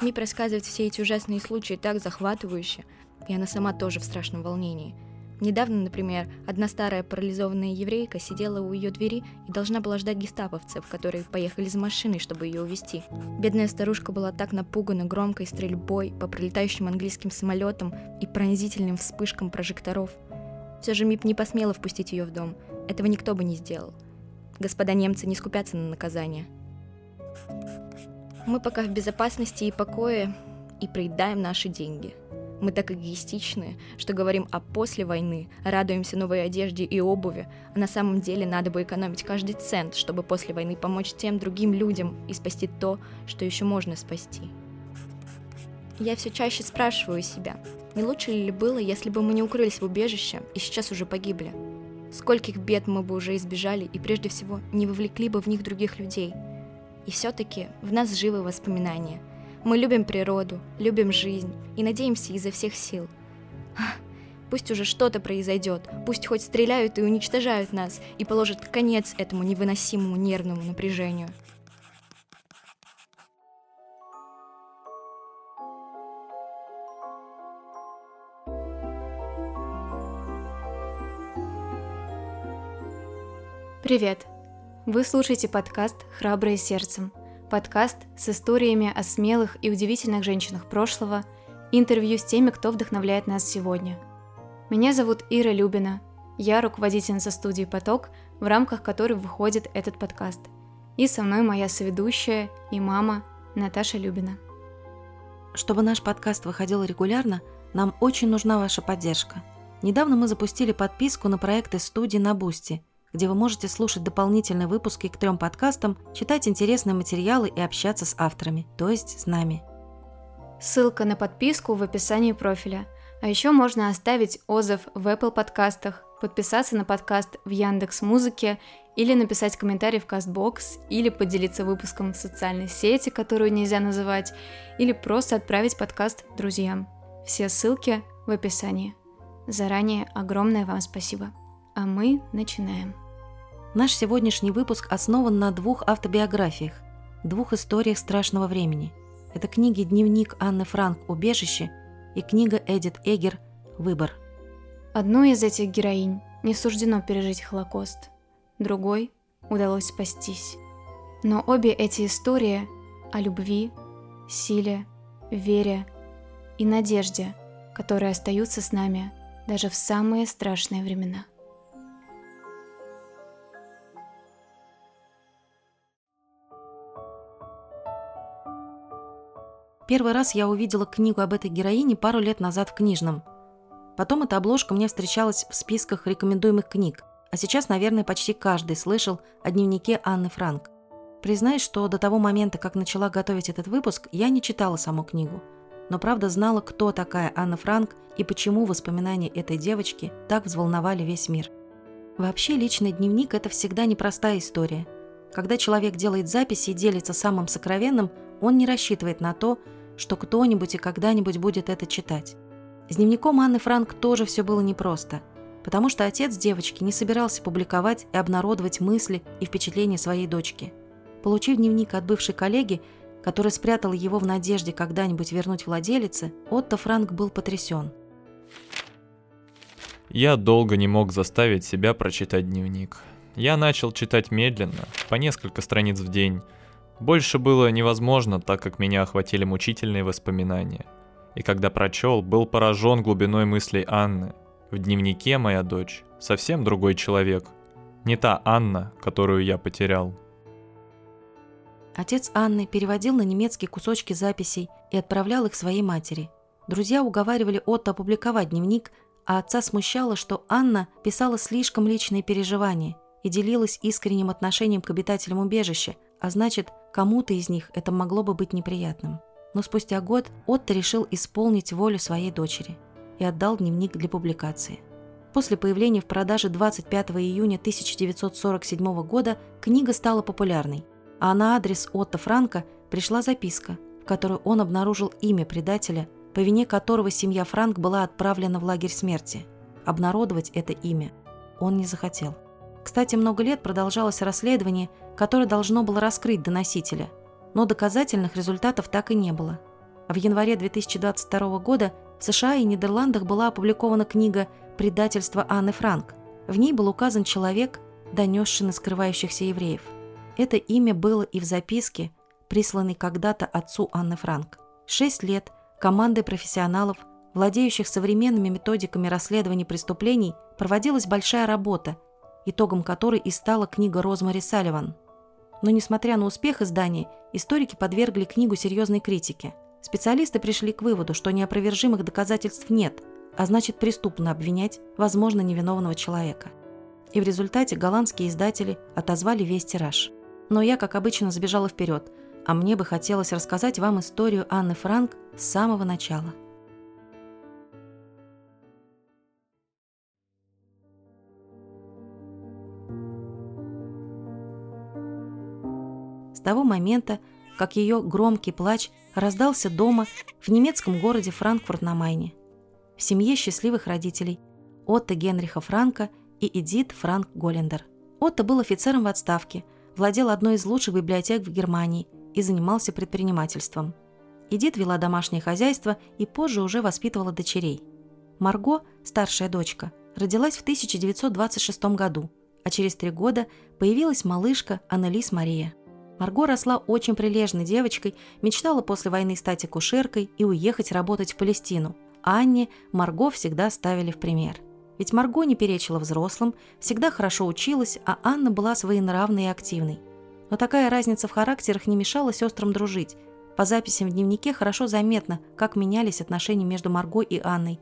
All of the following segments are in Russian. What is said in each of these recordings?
Мип рассказывает все эти ужасные случаи так захватывающе, и она сама тоже в страшном волнении. Недавно, например, одна старая парализованная еврейка сидела у ее двери и должна была ждать гестаповцев, которые поехали за машиной, чтобы ее увезти. Бедная старушка была так напугана громкой стрельбой по пролетающим английским самолетам и пронзительным вспышкам прожекторов. Все же Мип не посмела впустить ее в дом. Этого никто бы не сделал. Господа немцы не скупятся на наказание. Мы пока в безопасности и покое и проедаем наши деньги – мы так эгоистичны, что говорим о после войны, радуемся новой одежде и обуви, а на самом деле надо бы экономить каждый цент, чтобы после войны помочь тем другим людям и спасти то, что еще можно спасти. Я все чаще спрашиваю себя, не лучше ли было, если бы мы не укрылись в убежище и сейчас уже погибли? Скольких бед мы бы уже избежали и прежде всего не вовлекли бы в них других людей? И все-таки в нас живы воспоминания – мы любим природу, любим жизнь и надеемся изо всех сил. Пусть уже что-то произойдет, пусть хоть стреляют и уничтожают нас, и положат конец этому невыносимому нервному напряжению. Привет! Вы слушаете подкаст «Храбрые сердцем», подкаст с историями о смелых и удивительных женщинах прошлого, интервью с теми, кто вдохновляет нас сегодня. Меня зовут Ира Любина, я руководительница студии «Поток», в рамках которой выходит этот подкаст. И со мной моя соведущая и мама Наташа Любина. Чтобы наш подкаст выходил регулярно, нам очень нужна ваша поддержка. Недавно мы запустили подписку на проекты студии на Бусти – где вы можете слушать дополнительные выпуски к трем подкастам, читать интересные материалы и общаться с авторами, то есть с нами. Ссылка на подписку в описании профиля. А еще можно оставить отзыв в Apple подкастах, подписаться на подкаст в Яндекс Музыке или написать комментарий в Castbox, или поделиться выпуском в социальной сети, которую нельзя называть, или просто отправить подкаст друзьям. Все ссылки в описании. Заранее огромное вам спасибо. А мы начинаем. Наш сегодняшний выпуск основан на двух автобиографиях, двух историях страшного времени. Это книги «Дневник Анны Франк. Убежище» и книга Эдит Эгер «Выбор». Одной из этих героинь не суждено пережить Холокост, другой удалось спастись. Но обе эти истории о любви, силе, вере и надежде, которые остаются с нами даже в самые страшные времена. Первый раз я увидела книгу об этой героине пару лет назад в книжном. Потом эта обложка мне встречалась в списках рекомендуемых книг, а сейчас, наверное, почти каждый слышал о дневнике Анны Франк. Признаюсь, что до того момента, как начала готовить этот выпуск, я не читала саму книгу. Но правда знала, кто такая Анна Франк и почему воспоминания этой девочки так взволновали весь мир. Вообще, личный дневник – это всегда непростая история. Когда человек делает записи и делится самым сокровенным, он не рассчитывает на то, что кто-нибудь и когда-нибудь будет это читать. С дневником Анны Франк тоже все было непросто, потому что отец девочки не собирался публиковать и обнародовать мысли и впечатления своей дочки. Получив дневник от бывшей коллеги, которая спрятала его в надежде когда-нибудь вернуть владелице, Отто Франк был потрясен. Я долго не мог заставить себя прочитать дневник. Я начал читать медленно, по несколько страниц в день, больше было невозможно, так как меня охватили мучительные воспоминания. И когда прочел, был поражен глубиной мыслей Анны. В дневнике моя дочь совсем другой человек. Не та Анна, которую я потерял. Отец Анны переводил на немецкий кусочки записей и отправлял их своей матери. Друзья уговаривали Отто опубликовать дневник, а отца смущало, что Анна писала слишком личные переживания и делилась искренним отношением к обитателям убежища, а значит, кому-то из них это могло бы быть неприятным. Но спустя год Отто решил исполнить волю своей дочери и отдал дневник для публикации. После появления в продаже 25 июня 1947 года книга стала популярной, а на адрес Отто Франка пришла записка, в которой он обнаружил имя предателя, по вине которого семья Франк была отправлена в лагерь смерти. Обнародовать это имя он не захотел. Кстати, много лет продолжалось расследование, которое должно было раскрыть доносителя. но доказательных результатов так и не было. В январе 2022 года в США и Нидерландах была опубликована книга «Предательство Анны Франк». В ней был указан человек, донесший на скрывающихся евреев. Это имя было и в записке, присланной когда-то отцу Анны Франк. Шесть лет командой профессионалов, владеющих современными методиками расследования преступлений, проводилась большая работа, итогом которой и стала книга Розмари Салливан. Но несмотря на успех издания, историки подвергли книгу серьезной критике. Специалисты пришли к выводу, что неопровержимых доказательств нет, а значит преступно обвинять, возможно, невиновного человека. И в результате голландские издатели отозвали весь тираж. Но я, как обычно, забежала вперед, а мне бы хотелось рассказать вам историю Анны Франк с самого начала. Того момента, как ее громкий плач раздался дома в немецком городе Франкфурт на Майне. В семье счастливых родителей Отто Генриха Франка и Эдит Франк Голлендер. Отто был офицером в отставке, владел одной из лучших библиотек в Германии и занимался предпринимательством. Эдит вела домашнее хозяйство и позже уже воспитывала дочерей. Марго, старшая дочка, родилась в 1926 году, а через три года появилась малышка Аннелис Мария. Марго росла очень прилежной девочкой, мечтала после войны стать акушеркой и уехать работать в Палестину. Анне Марго всегда ставили в пример. Ведь Марго не перечила взрослым, всегда хорошо училась, а Анна была своенравной и активной. Но такая разница в характерах не мешала сестрам дружить. По записям в дневнике хорошо заметно, как менялись отношения между Марго и Анной.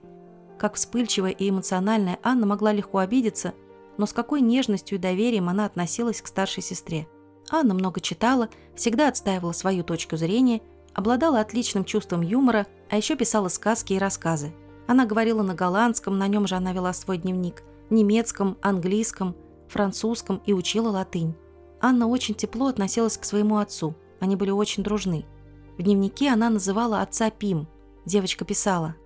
Как вспыльчивая и эмоциональная Анна могла легко обидеться, но с какой нежностью и доверием она относилась к старшей сестре – Анна много читала, всегда отстаивала свою точку зрения, обладала отличным чувством юмора, а еще писала сказки и рассказы. Она говорила на голландском, на нем же она вела свой дневник, немецком, английском, французском и учила латынь. Анна очень тепло относилась к своему отцу, они были очень дружны. В дневнике она называла отца Пим. Девочка писала.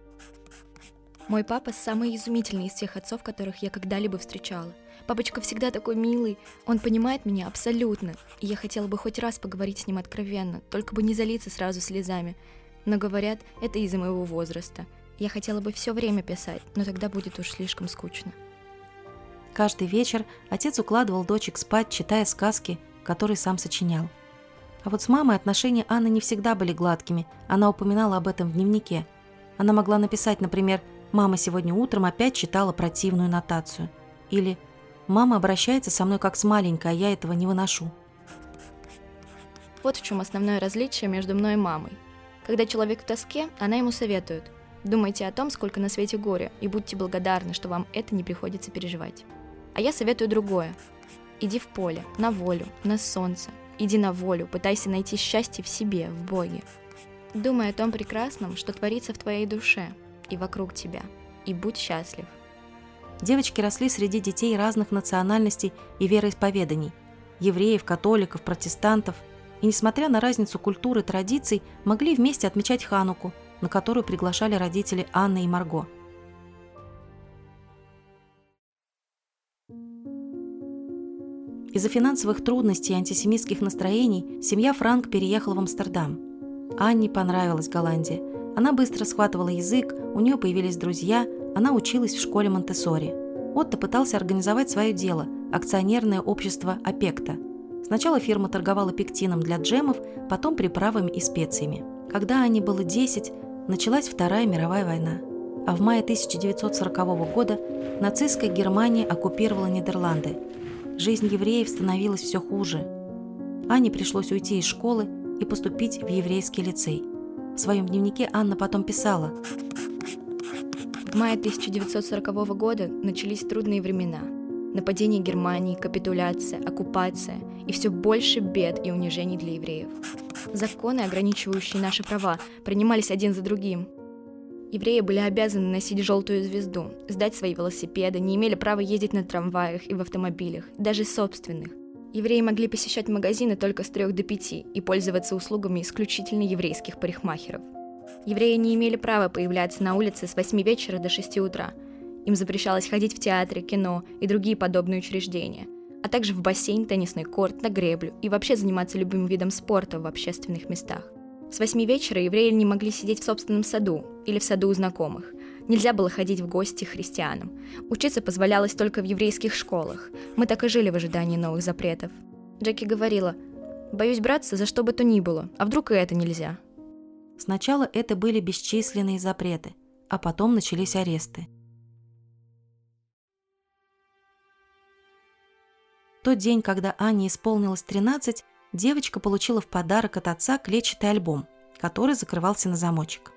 «Мой папа самый изумительный из тех отцов, которых я когда-либо встречала. Папочка всегда такой милый, он понимает меня абсолютно, и я хотела бы хоть раз поговорить с ним откровенно, только бы не залиться сразу слезами. Но говорят, это из-за моего возраста. Я хотела бы все время писать, но тогда будет уж слишком скучно. Каждый вечер отец укладывал дочек спать, читая сказки, которые сам сочинял. А вот с мамой отношения Анны не всегда были гладкими, она упоминала об этом в дневнике. Она могла написать, например, «Мама сегодня утром опять читала противную нотацию» или обращается со мной как с маленькой, а я этого не выношу. Вот в чем основное различие между мной и мамой. Когда человек в тоске, она ему советует. Думайте о том, сколько на свете горя, и будьте благодарны, что вам это не приходится переживать. А я советую другое. Иди в поле, на волю, на солнце. Иди на волю, пытайся найти счастье в себе, в Боге. Думай о том прекрасном, что творится в твоей душе и вокруг тебя, и будь счастлив – Девочки росли среди детей разных национальностей и вероисповеданий – евреев, католиков, протестантов. И, несмотря на разницу культуры и традиций, могли вместе отмечать Хануку, на которую приглашали родители Анны и Марго. Из-за финансовых трудностей и антисемитских настроений семья Франк переехала в Амстердам. Анне понравилась Голландия. Она быстро схватывала язык, у нее появились друзья, она училась в школе Монтессори. Отто пытался организовать свое дело – акционерное общество «Опекта». Сначала фирма торговала пектином для джемов, потом приправами и специями. Когда Ане было 10, началась Вторая мировая война. А в мае 1940 года нацистская Германия оккупировала Нидерланды. Жизнь евреев становилась все хуже. Ане пришлось уйти из школы и поступить в еврейский лицей. В своем дневнике Анна потом писала – в мае 1940 года начались трудные времена. Нападение Германии, капитуляция, оккупация и все больше бед и унижений для евреев. Законы, ограничивающие наши права, принимались один за другим. Евреи были обязаны носить желтую звезду, сдать свои велосипеды, не имели права ездить на трамваях и в автомобилях, даже собственных. Евреи могли посещать магазины только с трех до пяти и пользоваться услугами исключительно еврейских парикмахеров. Евреи не имели права появляться на улице с 8 вечера до 6 утра. Им запрещалось ходить в театры, кино и другие подобные учреждения. а также в бассейн, теннисный корт, на греблю и вообще заниматься любым видом спорта в общественных местах. С восьми вечера евреи не могли сидеть в собственном саду или в саду у знакомых. Нельзя было ходить в гости христианам. Учиться позволялось только в еврейских школах. Мы так и жили в ожидании новых запретов. Джеки говорила, «Боюсь браться за что бы то ни было, а вдруг и это нельзя?» Сначала это были бесчисленные запреты, а потом начались аресты. тот день, когда Анне исполнилось 13, девочка получила в подарок от отца клетчатый альбом, который закрывался на замочек.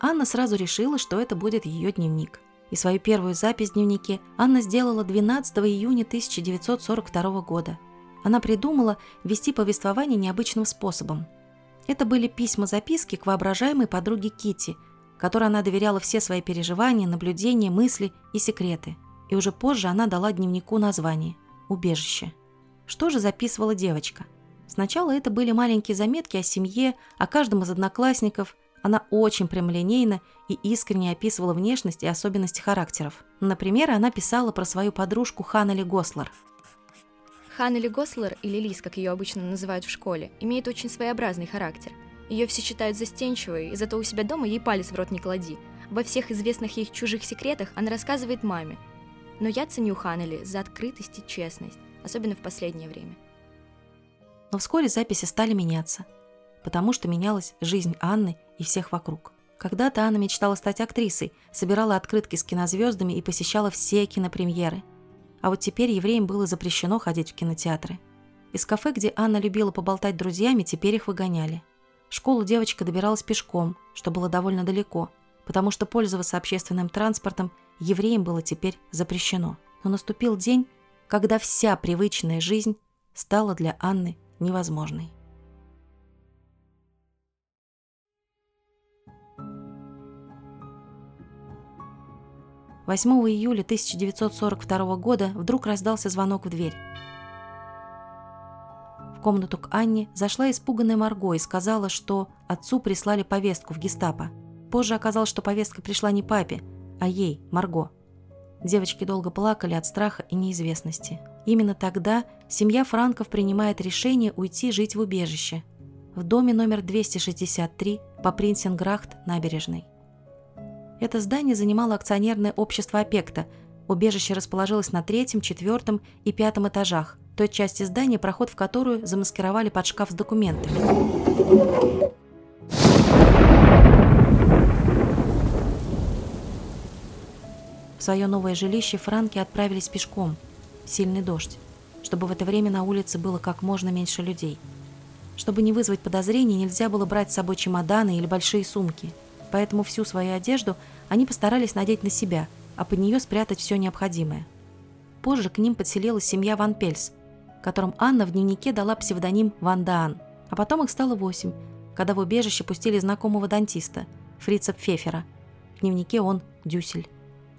Анна сразу решила, что это будет ее дневник. И свою первую запись в дневнике Анна сделала 12 июня 1942 года. Она придумала вести повествование необычным способом. Это были письма-записки к воображаемой подруге Кити, которой она доверяла все свои переживания, наблюдения, мысли и секреты. И уже позже она дала дневнику название – убежище. Что же записывала девочка? Сначала это были маленькие заметки о семье, о каждом из одноклассников. Она очень прямолинейно и искренне описывала внешность и особенности характеров. Например, она писала про свою подружку Ханнели Гослер. Ханнели Гослер, или Лиз, как ее обычно называют в школе, имеет очень своеобразный характер. Ее все считают застенчивой, и зато у себя дома ей палец в рот не клади. Во всех известных ей чужих секретах она рассказывает маме, но я ценю Ханнели за открытость и честность, особенно в последнее время. Но вскоре записи стали меняться, потому что менялась жизнь Анны и всех вокруг. Когда-то Анна мечтала стать актрисой, собирала открытки с кинозвездами и посещала все кинопремьеры. А вот теперь евреям было запрещено ходить в кинотеатры. Из кафе, где Анна любила поболтать друзьями, теперь их выгоняли. В школу девочка добиралась пешком, что было довольно далеко, потому что пользоваться общественным транспортом евреям было теперь запрещено. Но наступил день, когда вся привычная жизнь стала для Анны невозможной. Восьмого июля 1942 года вдруг раздался звонок в дверь. В комнату к Анне зашла испуганная Марго и сказала, что отцу прислали повестку в гестапо. Позже оказалось, что повестка пришла не папе, а ей, Марго. Девочки долго плакали от страха и неизвестности. Именно тогда семья Франков принимает решение уйти жить в убежище. В доме номер 263 по Принсенграхт набережной. Это здание занимало акционерное общество «Опекта». Убежище расположилось на третьем, четвертом и пятом этажах, той части здания, проход в которую замаскировали под шкаф с документами. В свое новое жилище франки отправились пешком, сильный дождь, чтобы в это время на улице было как можно меньше людей. Чтобы не вызвать подозрений, нельзя было брать с собой чемоданы или большие сумки, поэтому всю свою одежду они постарались надеть на себя, а под нее спрятать все необходимое. Позже к ним подселилась семья Ван Пельс, которым Анна в дневнике дала псевдоним Ван Даан, а потом их стало восемь, когда в убежище пустили знакомого дантиста, Фрица Пфефера. В дневнике он Дюсель.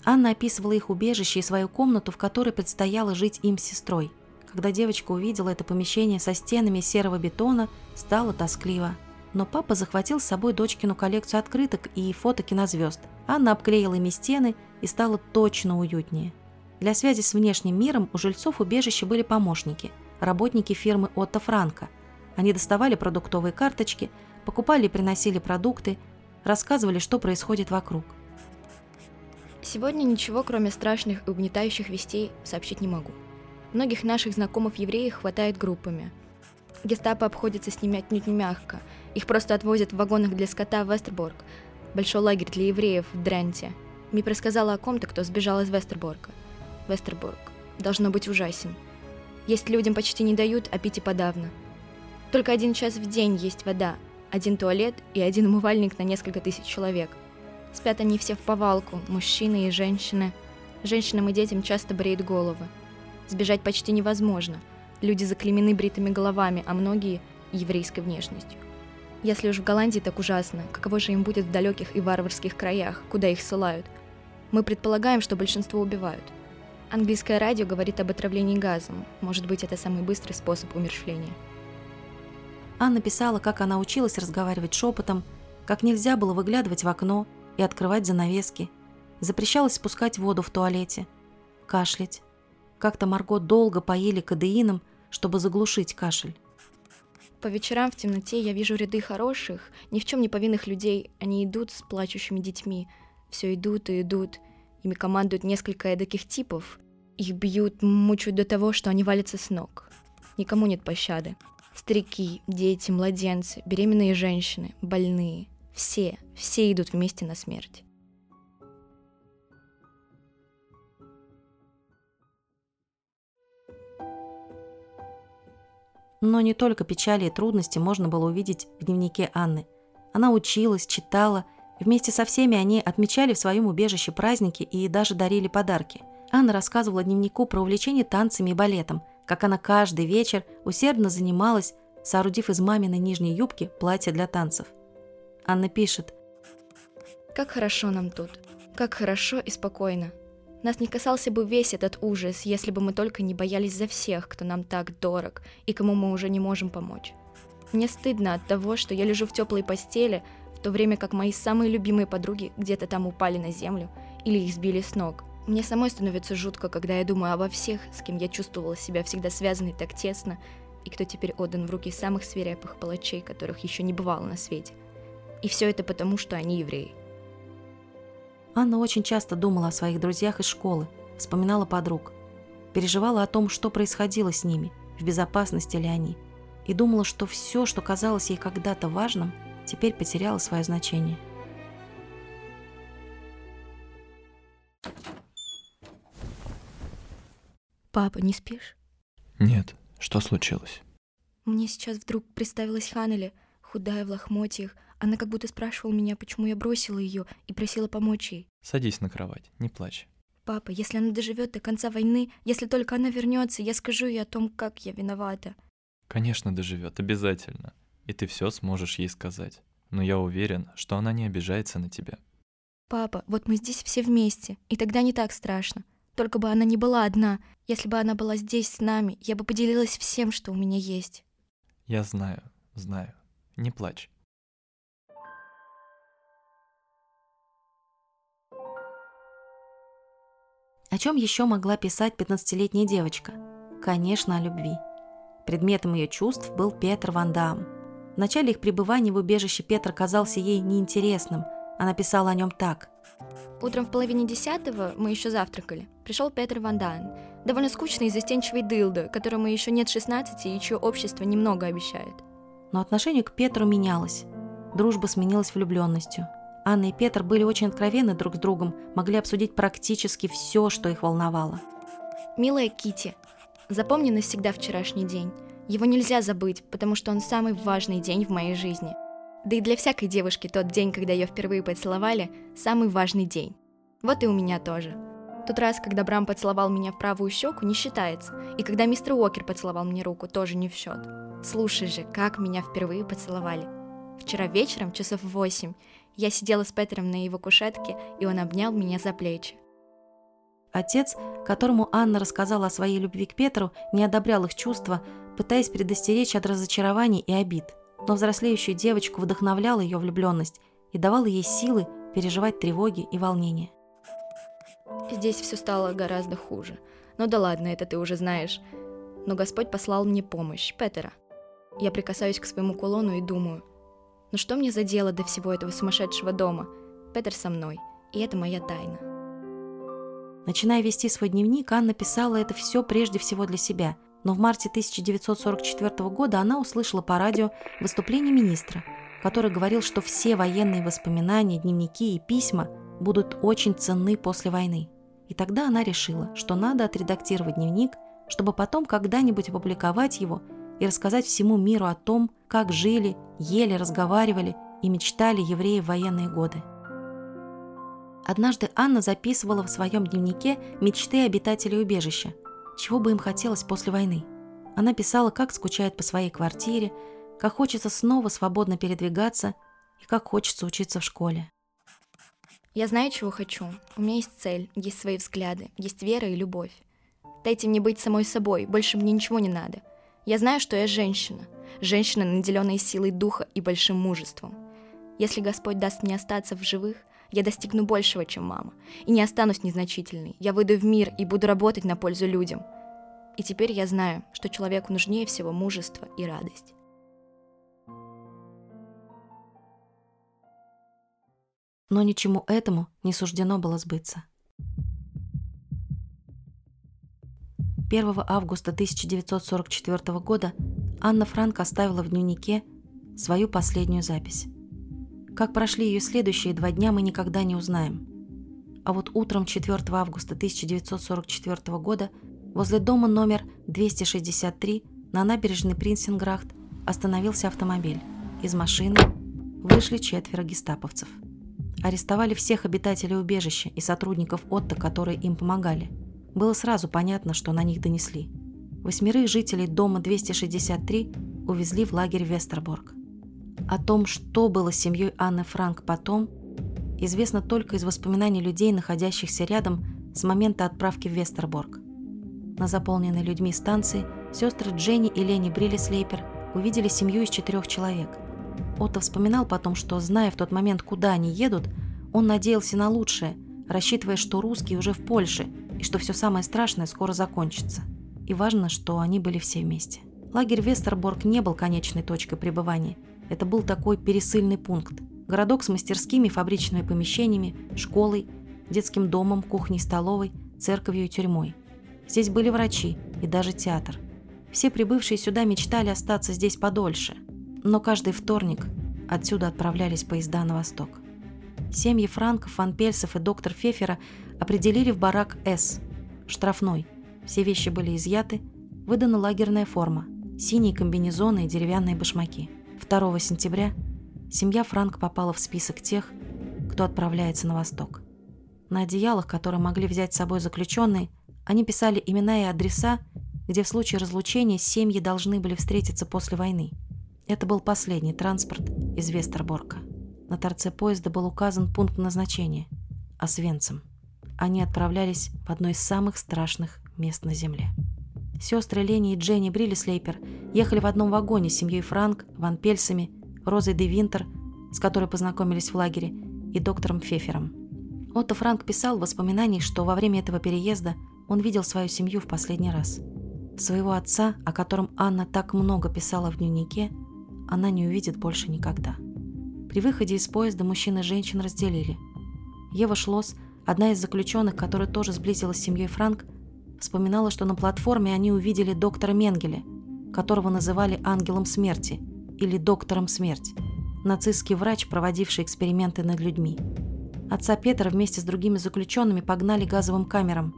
Анна описывала их убежище и свою комнату, в которой предстояло жить им с сестрой. Когда девочка увидела это помещение со стенами серого бетона, стало тоскливо. Но папа захватил с собой дочкину коллекцию открыток и фото кинозвезд. Анна обклеила ими стены и стало точно уютнее. Для связи с внешним миром у жильцов убежища были помощники, работники фирмы Отто Франко. Они доставали продуктовые карточки, покупали и приносили продукты, рассказывали, что происходит вокруг – Сегодня ничего, кроме страшных и угнетающих вестей, сообщить не могу. Многих наших знакомых евреев хватает группами. Гестапо обходится с ними отнюдь не мягко. Их просто отвозят в вагонах для скота в Вестерборг, большой лагерь для евреев в Дренте. Ми рассказала о ком-то, кто сбежал из Вестерборга. Вестерборг должно быть ужасен. Есть людям почти не дают, а пить и подавно. Только один час в день есть вода, один туалет и один умывальник на несколько тысяч человек. Спят они все в повалку, мужчины и женщины. Женщинам и детям часто бреют головы. Сбежать почти невозможно. Люди заклемены бритыми головами, а многие – еврейской внешностью. Если уж в Голландии так ужасно, каково же им будет в далеких и варварских краях, куда их ссылают? Мы предполагаем, что большинство убивают. Английское радио говорит об отравлении газом. Может быть, это самый быстрый способ умершления. Анна писала, как она училась разговаривать шепотом, как нельзя было выглядывать в окно – и открывать занавески. Запрещалось спускать воду в туалете, кашлять. Как-то Марго долго поили кадеином, чтобы заглушить кашель. По вечерам в темноте я вижу ряды хороших, ни в чем не повинных людей. Они идут с плачущими детьми. Все идут и идут. Ими командуют несколько эдаких типов. Их бьют, мучают до того, что они валятся с ног. Никому нет пощады. Старики, дети, младенцы, беременные женщины, больные. Все, все идут вместе на смерть. Но не только печали и трудности можно было увидеть в дневнике Анны. Она училась, читала, вместе со всеми они отмечали в своем убежище праздники и даже дарили подарки. Анна рассказывала дневнику про увлечение танцами и балетом, как она каждый вечер усердно занималась, соорудив из маминой нижней юбки платье для танцев. Анна пишет. «Как хорошо нам тут. Как хорошо и спокойно. Нас не касался бы весь этот ужас, если бы мы только не боялись за всех, кто нам так дорог и кому мы уже не можем помочь. Мне стыдно от того, что я лежу в теплой постели, в то время как мои самые любимые подруги где-то там упали на землю или их сбили с ног. Мне самой становится жутко, когда я думаю обо всех, с кем я чувствовала себя всегда связанной так тесно, и кто теперь отдан в руки самых свирепых палачей, которых еще не бывало на свете. И все это потому, что они евреи. Анна очень часто думала о своих друзьях из школы, вспоминала подруг, переживала о том, что происходило с ними, в безопасности ли они, и думала, что все, что казалось ей когда-то важным, теперь потеряло свое значение. Папа, не спишь? Нет, что случилось? Мне сейчас вдруг представилась Ханнели, худая в лохмотьях, она как будто спрашивала меня, почему я бросила ее и просила помочь ей. Садись на кровать, не плачь. Папа, если она доживет до конца войны, если только она вернется, я скажу ей о том, как я виновата. Конечно, доживет, обязательно. И ты все сможешь ей сказать. Но я уверен, что она не обижается на тебя. Папа, вот мы здесь все вместе, и тогда не так страшно. Только бы она не была одна. Если бы она была здесь с нами, я бы поделилась всем, что у меня есть. Я знаю, знаю. Не плачь. О чем еще могла писать 15-летняя девочка? Конечно, о любви. Предметом ее чувств был Петр Ван Дам. В начале их пребывания в убежище Петр казался ей неинтересным. Она писала о нем так. Утром в половине десятого мы еще завтракали. Пришел Петр Ван Дан. Довольно скучный и застенчивый дылда, которому еще нет 16 и чье общество немного обещает. Но отношение к Петру менялось. Дружба сменилась влюбленностью – Анна и Петр были очень откровенны друг с другом, могли обсудить практически все, что их волновало. Милая Кити, запомни навсегда вчерашний день. Его нельзя забыть, потому что он самый важный день в моей жизни. Да и для всякой девушки тот день, когда ее впервые поцеловали, самый важный день. Вот и у меня тоже. Тот раз, когда Брам поцеловал меня в правую щеку, не считается. И когда мистер Уокер поцеловал мне руку, тоже не в счет. Слушай же, как меня впервые поцеловали. Вчера вечером, часов в восемь, я сидела с Петером на его кушетке, и он обнял меня за плечи. Отец, которому Анна рассказала о своей любви к Петру, не одобрял их чувства, пытаясь предостеречь от разочарований и обид. Но взрослеющую девочку вдохновляла ее влюбленность и давала ей силы переживать тревоги и волнения. Здесь все стало гораздо хуже. Ну да ладно, это ты уже знаешь. Но Господь послал мне помощь, Петера. Я прикасаюсь к своему кулону и думаю, но что мне за дело до всего этого сумасшедшего дома? Петер со мной, и это моя тайна. Начиная вести свой дневник, Анна писала это все прежде всего для себя. Но в марте 1944 года она услышала по радио выступление министра, который говорил, что все военные воспоминания, дневники и письма будут очень ценны после войны. И тогда она решила, что надо отредактировать дневник, чтобы потом когда-нибудь опубликовать его и рассказать всему миру о том, как жили, ели, разговаривали и мечтали евреи в военные годы. Однажды Анна записывала в своем дневнике мечты обитателей убежища, чего бы им хотелось после войны. Она писала, как скучает по своей квартире, как хочется снова свободно передвигаться и как хочется учиться в школе. Я знаю, чего хочу. У меня есть цель, есть свои взгляды, есть вера и любовь. Дайте мне быть самой собой, больше мне ничего не надо. Я знаю, что я женщина. Женщина, наделенная силой духа и большим мужеством. Если Господь даст мне остаться в живых, Я достигну большего, чем мама. И не останусь незначительной. Я выйду в мир и буду работать на пользу людям. И теперь я знаю, что человеку нужнее всего мужество и радость. Но ничему этому не суждено было сбыться. 1 августа 1944 года Анна Франк оставила в дневнике свою последнюю запись. Как прошли ее следующие два дня, мы никогда не узнаем. А вот утром 4 августа 1944 года возле дома номер 263 на набережной Принсенграхт остановился автомобиль. Из машины вышли четверо гестаповцев. Арестовали всех обитателей убежища и сотрудников Отто, которые им помогали. Было сразу понятно, что на них донесли. Восьмерых жителей дома 263 увезли в лагерь Вестерборг. О том, что было с семьей Анны Франк потом, известно только из воспоминаний людей, находящихся рядом с момента отправки в Вестерборг. На заполненной людьми станции сестры Дженни и Лени Бриллислейпер увидели семью из четырех человек. Отто вспоминал потом, что, зная в тот момент, куда они едут, он надеялся на лучшее, рассчитывая, что русские уже в Польше и что все самое страшное скоро закончится. И важно, что они были все вместе. Лагерь Вестерборг не был конечной точкой пребывания – это был такой пересыльный пункт. Городок с мастерскими, фабричными помещениями, школой, детским домом, кухней, столовой, церковью и тюрьмой. Здесь были врачи и даже театр. Все прибывшие сюда мечтали остаться здесь подольше. Но каждый вторник отсюда отправлялись поезда на восток. Семьи Франков, Ванпельсов и доктор Фефера определили в барак «С» – штрафной. Все вещи были изъяты, выдана лагерная форма – синие комбинезоны и деревянные башмаки – 2 сентября семья Франк попала в список тех, кто отправляется на восток. На одеялах, которые могли взять с собой заключенные, они писали имена и адреса, где в случае разлучения семьи должны были встретиться после войны. Это был последний транспорт из Вестерборка. На торце поезда был указан пункт назначения – Освенцим. Они отправлялись в одно из самых страшных мест на Земле. Сестры Лени и Дженни Бриллислейпер ехали в одном вагоне с семьей Франк, Ван Пельсами, Розой де Винтер, с которой познакомились в лагере, и доктором Фефером. Отто Франк писал в воспоминаниях, что во время этого переезда он видел свою семью в последний раз. Своего отца, о котором Анна так много писала в дневнике, она не увидит больше никогда. При выходе из поезда мужчин и женщин разделили. Ева Шлосс, одна из заключенных, которая тоже сблизилась с семьей Франк, вспоминала, что на платформе они увидели доктора Менгеля, которого называли ангелом смерти или доктором смерти, нацистский врач, проводивший эксперименты над людьми. Отца Петра вместе с другими заключенными погнали газовым камерам.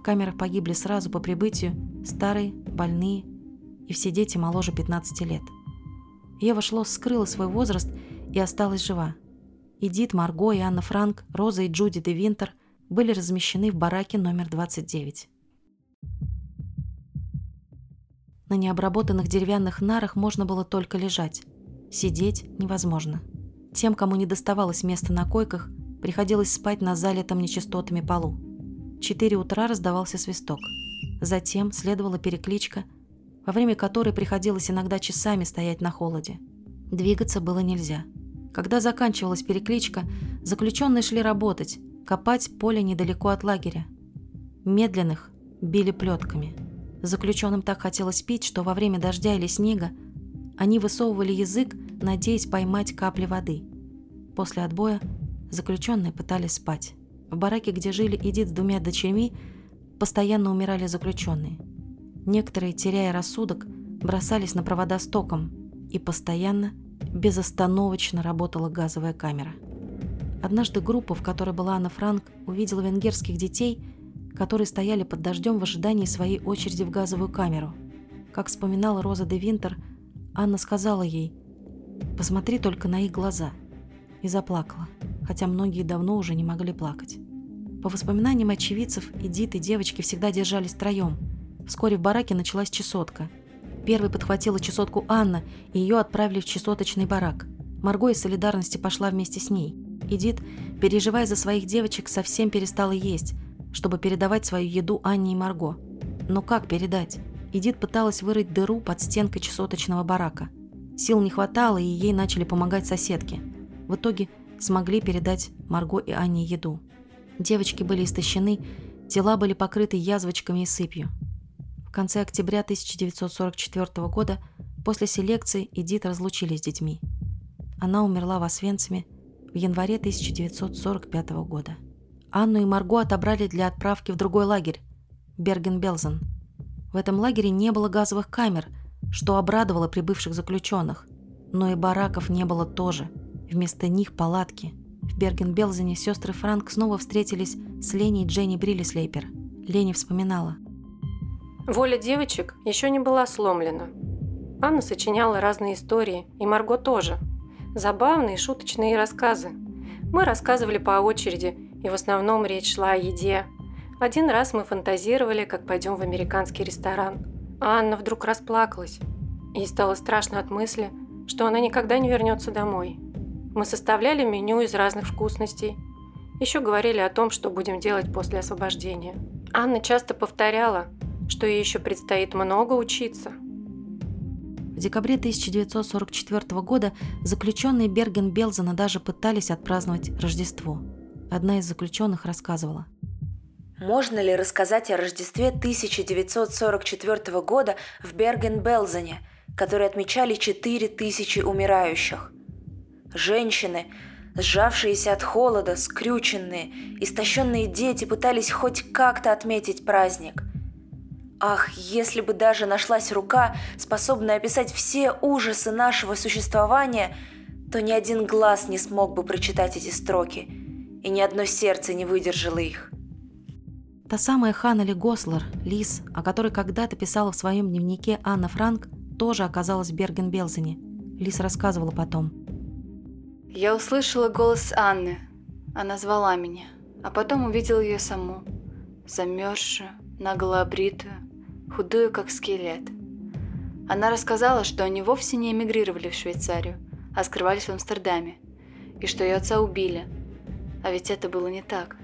В камерах погибли сразу по прибытию старые, больные и все дети моложе 15 лет. Ева Шлосс скрыла свой возраст и осталась жива. Эдит, Марго и Анна Франк, Роза и Джуди де Винтер были размещены в бараке номер 29. На необработанных деревянных нарах можно было только лежать. Сидеть невозможно. Тем, кому не доставалось места на койках, приходилось спать на залитом нечистотами полу. Четыре утра раздавался свисток. Затем следовала перекличка, во время которой приходилось иногда часами стоять на холоде. Двигаться было нельзя. Когда заканчивалась перекличка, заключенные шли работать, копать поле недалеко от лагеря. Медленных били плетками – Заключенным так хотелось пить, что во время дождя или снега они высовывали язык, надеясь поймать капли воды. После отбоя заключенные пытались спать. В бараке, где жили Эдит с двумя дочерьми, постоянно умирали заключенные. Некоторые, теряя рассудок, бросались на провода с током, и постоянно, безостановочно работала газовая камера. Однажды группа, в которой была Анна Франк, увидела венгерских детей – которые стояли под дождем в ожидании своей очереди в газовую камеру. Как вспоминала Роза де Винтер, Анна сказала ей «Посмотри только на их глаза» и заплакала, хотя многие давно уже не могли плакать. По воспоминаниям очевидцев, Эдит и девочки всегда держались втроем. Вскоре в бараке началась чесотка. Первой подхватила чесотку Анна, и ее отправили в чесоточный барак. Марго из солидарности пошла вместе с ней. Эдит, переживая за своих девочек, совсем перестала есть, чтобы передавать свою еду Анне и Марго. Но как передать? Эдит пыталась вырыть дыру под стенкой чесоточного барака. Сил не хватало, и ей начали помогать соседки. В итоге смогли передать Марго и Анне еду. Девочки были истощены, тела были покрыты язвочками и сыпью. Конце октября 1944 года после селекции Эдит разлучились с детьми. Она умерла в Освенциме в январе 1945 года. Анну и Марго отобрали для отправки в другой лагерь – Берген-Белзен. В этом лагере не было газовых камер, что обрадовало прибывших заключенных, но и бараков не было тоже. Вместо них палатки. В Берген-Белзене сестры Франк снова встретились с Леней и Дженни Бриллислейпер. Лени вспоминала. Воля девочек еще не была сломлена. Анна сочиняла разные истории, и Марго тоже. Забавные, шуточные рассказы. Мы рассказывали по очереди, и в основном речь шла о еде. Один раз мы фантазировали, как пойдем в американский ресторан. А Анна вдруг расплакалась. Ей стало страшно от мысли, что она никогда не вернется домой. Мы составляли меню из разных вкусностей. Еще говорили о том, что будем делать после освобождения. Анна часто повторяла, что ей еще предстоит много учиться. В декабре 1944 года заключенные Берген-Белзена даже пытались отпраздновать Рождество. Одна из заключенных рассказывала. Можно ли рассказать о Рождестве 1944 года в Берген-Белзене, который отмечали 4000 умирающих? Женщины, сжавшиеся от холода, скрюченные, истощенные дети пытались хоть как-то отметить праздник. Ах, если бы даже нашлась рука, способная описать все ужасы нашего существования, то ни один глаз не смог бы прочитать эти строки, и ни одно сердце не выдержало их. Та самая Ханнели Гослер, Лис, о которой когда-то писала в своем дневнике Анна Франк, тоже оказалась в Берген-Белзене. Лис рассказывала потом. Я услышала голос Анны. Она звала меня, а потом увидела ее саму. Замерзшую, наглообритую, худую, как скелет. Она рассказала, что они вовсе не эмигрировали в Швейцарию, а скрывались в Амстердаме, и что ее отца убили. А ведь это было не так.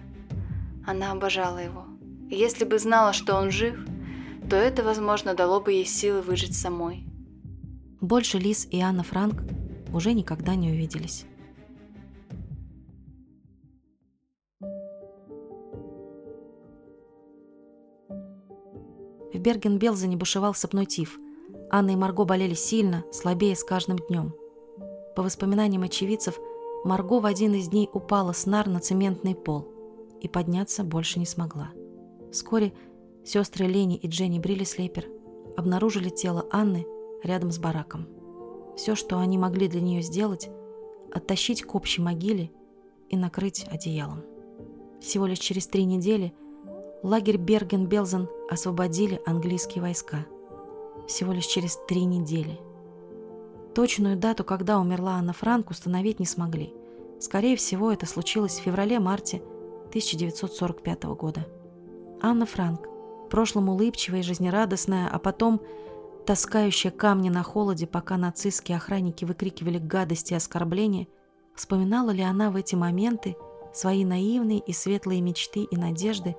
Она обожала его. И если бы знала, что он жив, то это, возможно, дало бы ей силы выжить самой. Больше Лис и Анна Франк уже никогда не увиделись. В Берген-Белзене бушевал сопной тиф. Анна и Марго болели сильно, слабее с каждым днем. По воспоминаниям очевидцев, Марго в один из дней упала с нар на цементный пол и подняться больше не смогла. Вскоре сестры Лени и Дженни Бриллислейпер обнаружили тело Анны рядом с бараком. Все, что они могли для нее сделать, оттащить к общей могиле и накрыть одеялом. Всего лишь через три недели лагерь Берген-Белзен освободили английские войска. Всего лишь через три недели. Точную дату, когда умерла Анна Франк, установить не смогли. Скорее всего, это случилось в феврале-марте 1945 года. Анна Франк, в прошлом улыбчивая и жизнерадостная, а потом таскающая камни на холоде, пока нацистские охранники выкрикивали гадости и оскорбления, вспоминала ли она в эти моменты свои наивные и светлые мечты и надежды,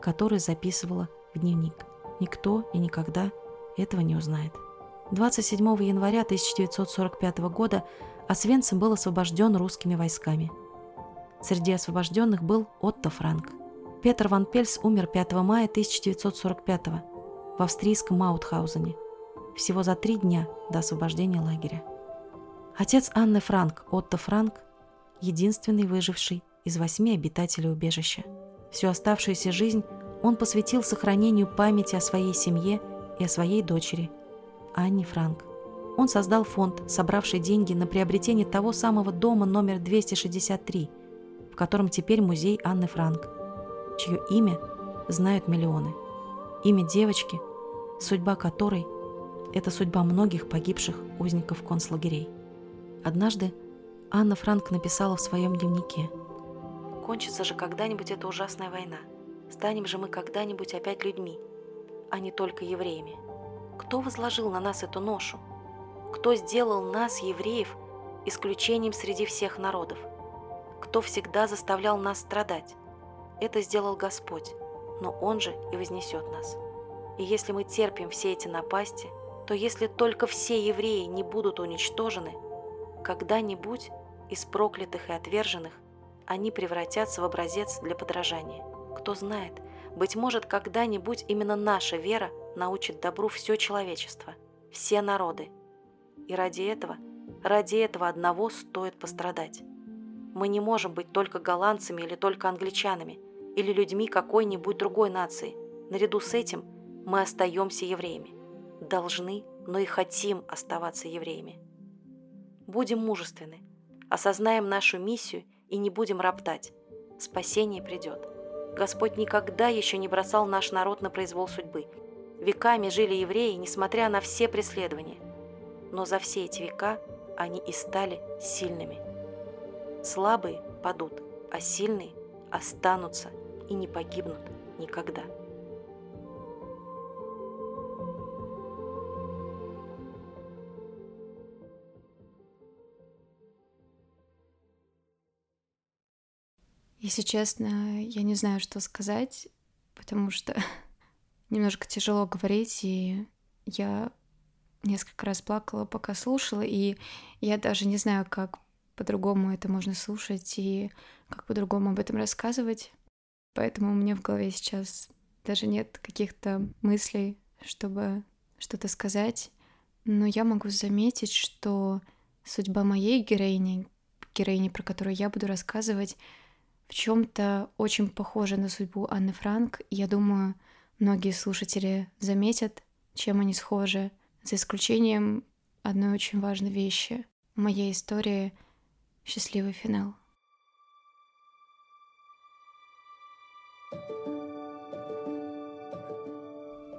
которые записывала в дневник. Никто и никогда этого не узнает. 27 января 1945 года Освенцим был освобожден русскими войсками. Среди освобожденных был Отто Франк. Петр ван Пельс умер 5 мая 1945 в австрийском Маутхаузене, всего за три дня до освобождения лагеря. Отец Анны Франк, Отто Франк, единственный выживший из восьми обитателей убежища. Всю оставшуюся жизнь он посвятил сохранению памяти о своей семье и о своей дочери, Анне Франк. Он создал фонд, собравший деньги на приобретение того самого дома номер 263, в котором теперь музей Анны Франк, чье имя знают миллионы. Имя девочки, судьба которой – это судьба многих погибших узников концлагерей. Однажды Анна Франк написала в своем дневнике «Кончится же когда-нибудь эта ужасная война – Станем же мы когда-нибудь опять людьми, а не только евреями. Кто возложил на нас эту ношу? Кто сделал нас, евреев, исключением среди всех народов? Кто всегда заставлял нас страдать? Это сделал Господь, но Он же и вознесет нас. И если мы терпим все эти напасти, то если только все евреи не будут уничтожены, когда-нибудь из проклятых и отверженных, они превратятся в образец для подражания. Кто знает, быть может, когда-нибудь именно наша вера научит добру все человечество, все народы. И ради этого, ради этого одного стоит пострадать. Мы не можем быть только голландцами или только англичанами, или людьми какой-нибудь другой нации. Наряду с этим мы остаемся евреями. Должны, но и хотим оставаться евреями. Будем мужественны, осознаем нашу миссию и не будем роптать. Спасение придет. Господь никогда еще не бросал наш народ на произвол судьбы. Веками жили евреи, несмотря на все преследования. Но за все эти века они и стали сильными. Слабые падут, а сильные останутся и не погибнут никогда. Если честно, я не знаю, что сказать, потому что немножко тяжело говорить, и я несколько раз плакала, пока слушала, и я даже не знаю, как по-другому это можно слушать и как по-другому об этом рассказывать. Поэтому у меня в голове сейчас даже нет каких-то мыслей, чтобы что-то сказать. Но я могу заметить, что судьба моей героини, героини, про которую я буду рассказывать, в чем-то очень похожа на судьбу Анны Франк. Я думаю, многие слушатели заметят, чем они схожи, за исключением одной очень важной вещи. В моей истории счастливый финал.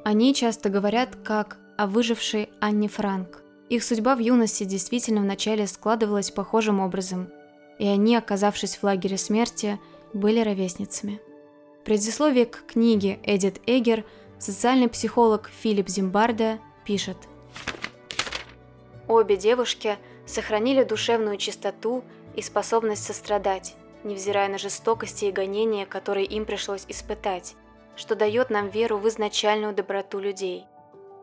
Они часто говорят как о выжившей Анне Франк. Их судьба в юности действительно вначале складывалась похожим образом – и они, оказавшись в лагере смерти, были ровесницами. В предисловии к книге Эдит Эгер социальный психолог Филипп Зимбарда пишет Обе девушки сохранили душевную чистоту и способность сострадать, невзирая на жестокости и гонения, которые им пришлось испытать, что дает нам веру в изначальную доброту людей.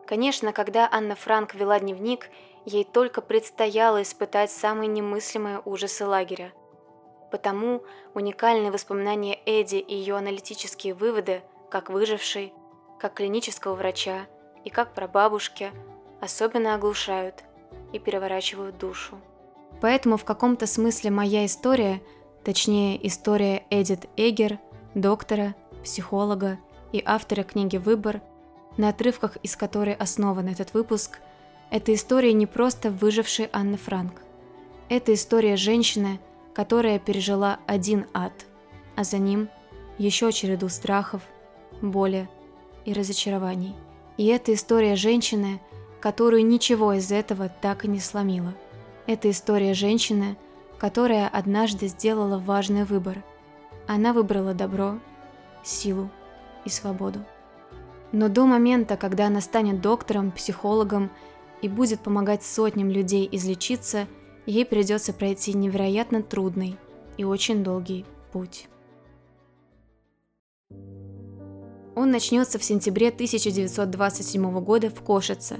Конечно, когда Анна Франк вела дневник, ей только предстояло испытать самые немыслимые ужасы лагеря. Потому уникальные воспоминания Эдди и ее аналитические выводы, как выжившей, как клинического врача и как прабабушки, особенно оглушают и переворачивают душу. Поэтому в каком-то смысле моя история, точнее история Эдит Эгер, доктора, психолога и автора книги «Выбор», на отрывках из которой основан этот выпуск – это история не просто выжившей Анны Франк. Это история женщины, которая пережила один ад, а за ним еще череду страхов, боли и разочарований. И это история женщины, которую ничего из этого так и не сломило. Это история женщины, которая однажды сделала важный выбор. Она выбрала добро, силу и свободу. Но до момента, когда она станет доктором, психологом и будет помогать сотням людей излечиться, ей придется пройти невероятно трудный и очень долгий путь. Он начнется в сентябре 1927 года в Кошице.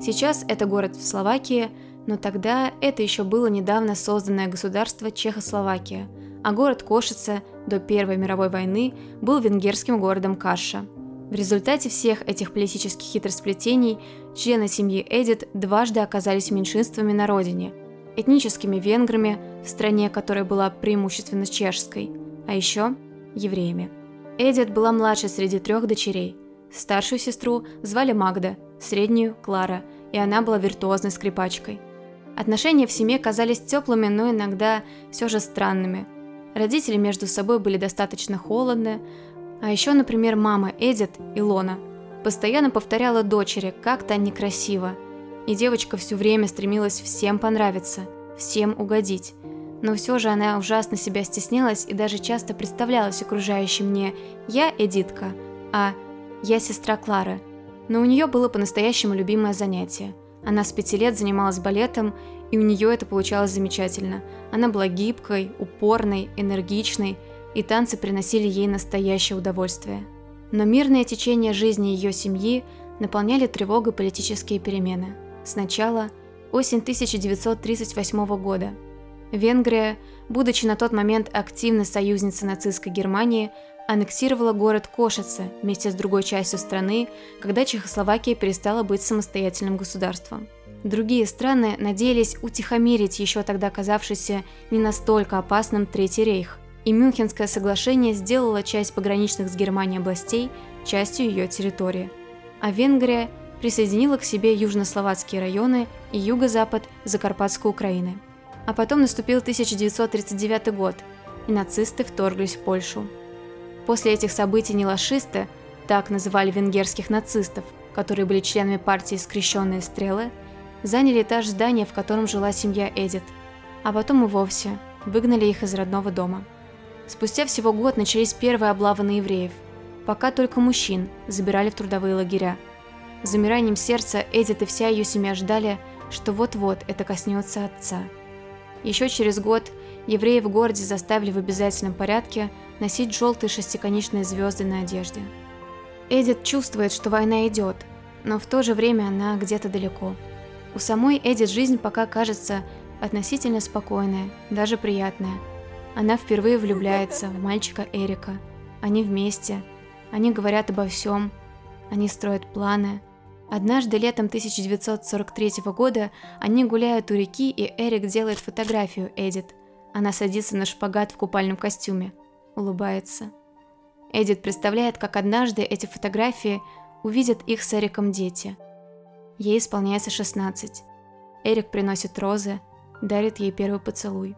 Сейчас это город в Словакии, но тогда это еще было недавно созданное государство Чехословакия, а город Кошице до Первой мировой войны был венгерским городом Каша – в результате всех этих политических хитросплетений члены семьи Эдит дважды оказались меньшинствами на родине, этническими венграми в стране, которая была преимущественно чешской, а еще евреями. Эдит была младшей среди трех дочерей. Старшую сестру звали Магда, среднюю – Клара, и она была виртуозной скрипачкой. Отношения в семье казались теплыми, но иногда все же странными. Родители между собой были достаточно холодны, а еще, например, мама Эдит, Илона, постоянно повторяла дочери, как то некрасиво. И девочка все время стремилась всем понравиться, всем угодить. Но все же она ужасно себя стеснялась и даже часто представлялась окружающим мне «я Эдитка», а «я сестра Клары». Но у нее было по-настоящему любимое занятие. Она с пяти лет занималась балетом, и у нее это получалось замечательно. Она была гибкой, упорной, энергичной – и танцы приносили ей настоящее удовольствие. Но мирное течение жизни ее семьи наполняли тревогой политические перемены. Сначала осень 1938 года. Венгрия, будучи на тот момент активной союзницей нацистской Германии, аннексировала город Кошице вместе с другой частью страны, когда Чехословакия перестала быть самостоятельным государством. Другие страны надеялись утихомирить еще тогда казавшийся не настолько опасным Третий рейх, и Мюнхенское соглашение сделало часть пограничных с Германией областей частью ее территории. А Венгрия присоединила к себе южнословацкие районы и юго-запад Закарпатской Украины. А потом наступил 1939 год, и нацисты вторглись в Польшу. После этих событий нелашисты, так называли венгерских нацистов, которые были членами партии «Скрещенные стрелы», заняли этаж здания, в котором жила семья Эдит, а потом и вовсе выгнали их из родного дома. Спустя всего год начались первые облавы на евреев, пока только мужчин забирали в трудовые лагеря. С замиранием сердца Эдит и вся ее семья ждали, что вот-вот это коснется отца. Еще через год евреи в городе заставили в обязательном порядке носить желтые шестиконечные звезды на одежде. Эдит чувствует, что война идет, но в то же время она где-то далеко – у самой Эдит жизнь пока кажется относительно спокойная, даже приятная. Она впервые влюбляется в мальчика Эрика. Они вместе. Они говорят обо всем. Они строят планы. Однажды летом 1943 года они гуляют у реки, и Эрик делает фотографию Эдит. Она садится на шпагат в купальном костюме. Улыбается. Эдит представляет, как однажды эти фотографии увидят их с Эриком дети – Ей исполняется 16. Эрик приносит розы, дарит ей первый поцелуй.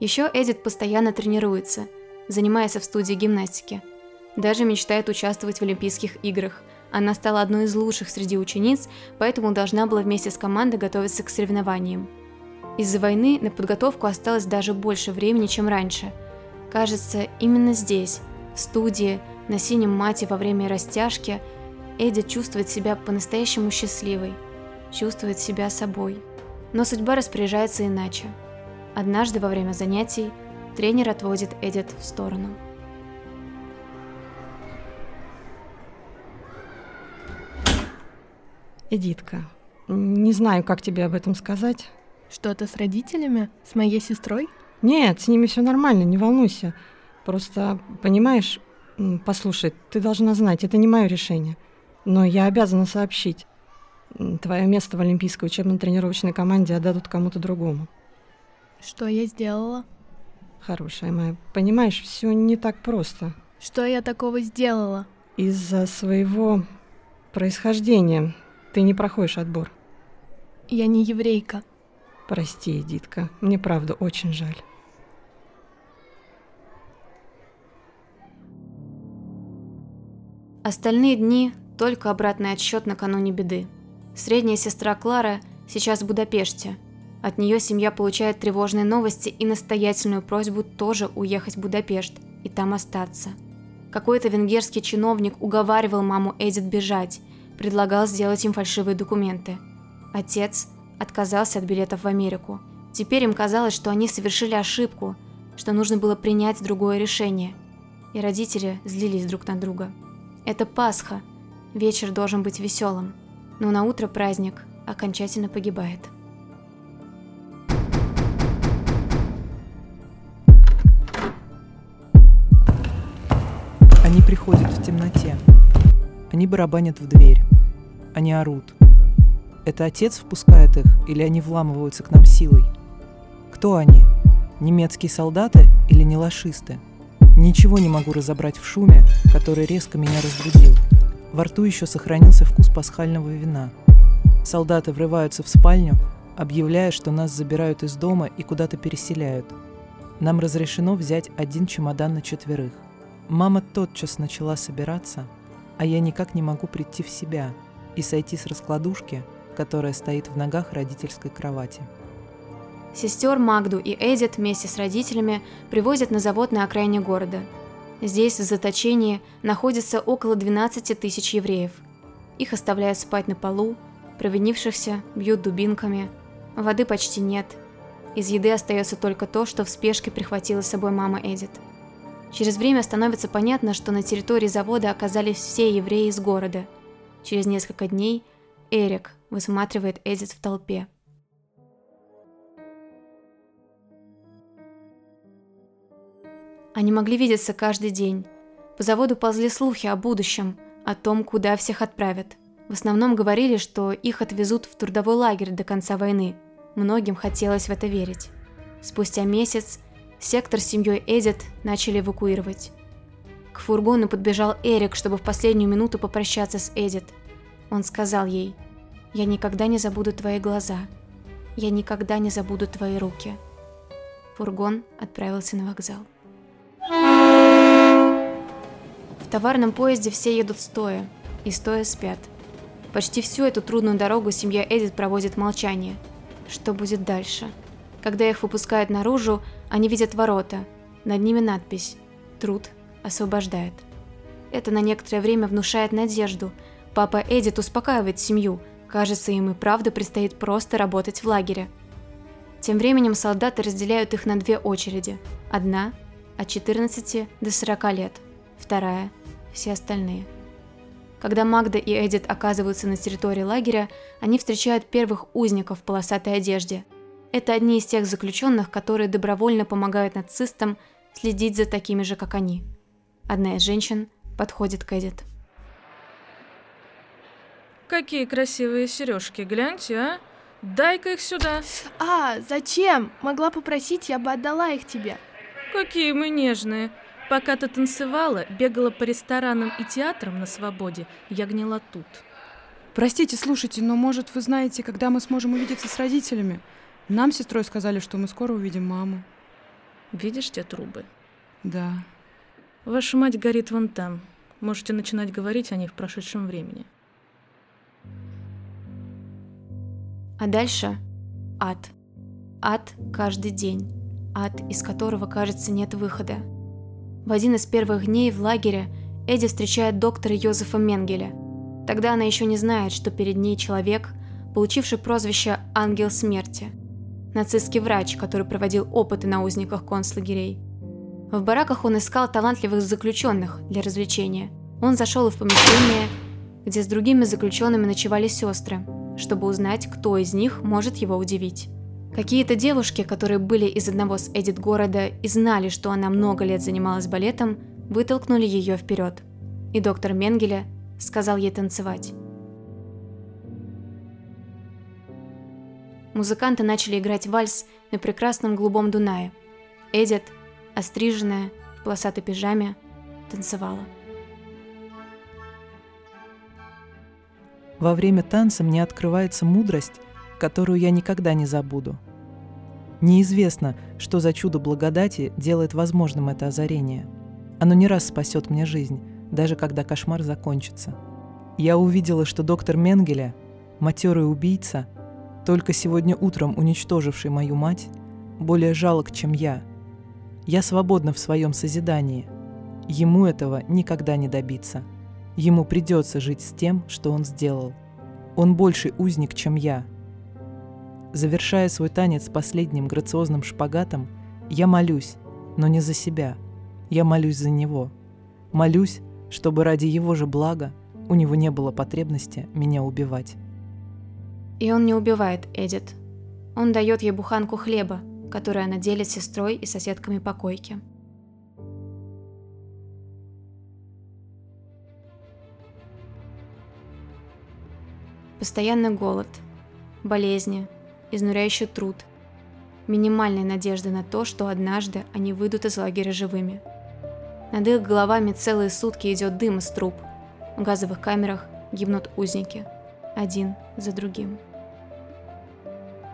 Еще Эдит постоянно тренируется, занимается в студии гимнастики. Даже мечтает участвовать в Олимпийских играх. Она стала одной из лучших среди учениц, поэтому должна была вместе с командой готовиться к соревнованиям. Из-за войны на подготовку осталось даже больше времени, чем раньше. Кажется, именно здесь, в студии, на синем мате во время растяжки – Эдди чувствует себя по-настоящему счастливой, чувствует себя собой. Но судьба распоряжается иначе. Однажды во время занятий тренер отводит Эдит в сторону. Эдитка, не знаю, как тебе об этом сказать. Что-то с родителями? С моей сестрой? Нет, с ними все нормально, не волнуйся. Просто, понимаешь, послушай, ты должна знать, это не мое решение. Но я обязана сообщить. Твое место в Олимпийской учебно-тренировочной команде отдадут кому-то другому. Что я сделала? Хорошая моя, понимаешь, все не так просто. Что я такого сделала? Из-за своего происхождения ты не проходишь отбор. Я не еврейка. Прости, Эдитка, мне правда очень жаль. Остальные дни только обратный отсчет накануне беды. Средняя сестра Клара сейчас в Будапеште. От нее семья получает тревожные новости и настоятельную просьбу тоже уехать в Будапешт и там остаться. Какой-то венгерский чиновник уговаривал маму Эдит бежать, предлагал сделать им фальшивые документы. Отец отказался от билетов в Америку. Теперь им казалось, что они совершили ошибку, что нужно было принять другое решение. И родители злились друг на друга. Это Пасха – Вечер должен быть веселым, но на утро праздник окончательно погибает. Приходят в темноте. Они барабанят в дверь. Они орут. Это отец впускает их или они вламываются к нам силой? Кто они? Немецкие солдаты или не лошисты? Ничего не могу разобрать в шуме, который резко меня разбудил. Во рту еще сохранился вкус пасхального вина. Солдаты врываются в спальню, объявляя, что нас забирают из дома и куда-то переселяют. Нам разрешено взять один чемодан на четверых. Мама тотчас начала собираться, а я никак не могу прийти в себя и сойти с раскладушки, которая стоит в ногах родительской кровати. Сестер Магду и Эдит вместе с родителями привозят на завод на окраине города – Здесь, в заточении, находится около 12 тысяч евреев. Их оставляют спать на полу, провинившихся бьют дубинками, воды почти нет. Из еды остается только то, что в спешке прихватила с собой мама Эдит. Через время становится понятно, что на территории завода оказались все евреи из города. Через несколько дней Эрик высматривает Эдит в толпе. Они могли видеться каждый день. По заводу ползли слухи о будущем, о том, куда всех отправят. В основном говорили, что их отвезут в трудовой лагерь до конца войны. Многим хотелось в это верить. Спустя месяц сектор с семьей Эдит начали эвакуировать. К фургону подбежал Эрик, чтобы в последнюю минуту попрощаться с Эдит. Он сказал ей, «Я никогда не забуду твои глаза. Я никогда не забуду твои руки». Фургон отправился на вокзал. В товарном поезде все едут стоя, и стоя спят. Почти всю эту трудную дорогу семья Эдит проводит в молчании. Что будет дальше? Когда их выпускают наружу, они видят ворота. Над ними надпись «Труд освобождает». Это на некоторое время внушает надежду. Папа Эдит успокаивает семью. Кажется, им и правда предстоит просто работать в лагере. Тем временем солдаты разделяют их на две очереди. Одна – от 14 до 40 лет, вторая – все остальные. Когда Магда и Эдит оказываются на территории лагеря, они встречают первых узников в полосатой одежде. Это одни из тех заключенных, которые добровольно помогают нацистам следить за такими же, как они. Одна из женщин подходит к Эдит. Какие красивые сережки, гляньте, а? Дай-ка их сюда. А, зачем? Могла попросить, я бы отдала их тебе. Какие мы нежные. Пока ты танцевала, бегала по ресторанам и театрам на свободе, я гнила тут. Простите, слушайте, но может вы знаете, когда мы сможем увидеться с родителями? Нам с сестрой сказали, что мы скоро увидим маму. Видишь те трубы? Да. Ваша мать горит вон там. Можете начинать говорить о ней в прошедшем времени. А дальше ад. Ад каждый день. Ад, из которого, кажется, нет выхода. В один из первых дней в лагере Эдди встречает доктора Йозефа Менгеля. Тогда она еще не знает, что перед ней человек, получивший прозвище «Ангел смерти». Нацистский врач, который проводил опыты на узниках концлагерей. В бараках он искал талантливых заключенных для развлечения. Он зашел в помещение, где с другими заключенными ночевали сестры, чтобы узнать, кто из них может его удивить. Какие-то девушки, которые были из одного с Эдит города и знали, что она много лет занималась балетом, вытолкнули ее вперед. И доктор Менгеля сказал ей танцевать. Музыканты начали играть вальс на прекрасном голубом Дунае. Эдит, остриженная, в полосатой пижаме, танцевала. Во время танца мне открывается мудрость, которую я никогда не забуду. Неизвестно, что за чудо благодати делает возможным это озарение. Оно не раз спасет мне жизнь, даже когда кошмар закончится. Я увидела, что доктор Менгеля, матерый убийца, только сегодня утром уничтоживший мою мать, более жалок, чем я. Я свободна в своем созидании. Ему этого никогда не добиться. Ему придется жить с тем, что он сделал. Он больший узник, чем я – Завершая свой танец последним грациозным шпагатом, я молюсь, но не за себя. Я молюсь за него. Молюсь, чтобы ради его же блага у него не было потребности меня убивать. И он не убивает Эдит. Он дает ей буханку хлеба, которую она делит с сестрой и соседками по койке. Постоянный голод, болезни, изнуряющий труд, минимальной надежды на то, что однажды они выйдут из лагеря живыми. Над их головами целые сутки идет дым из труб. В газовых камерах гибнут узники, один за другим.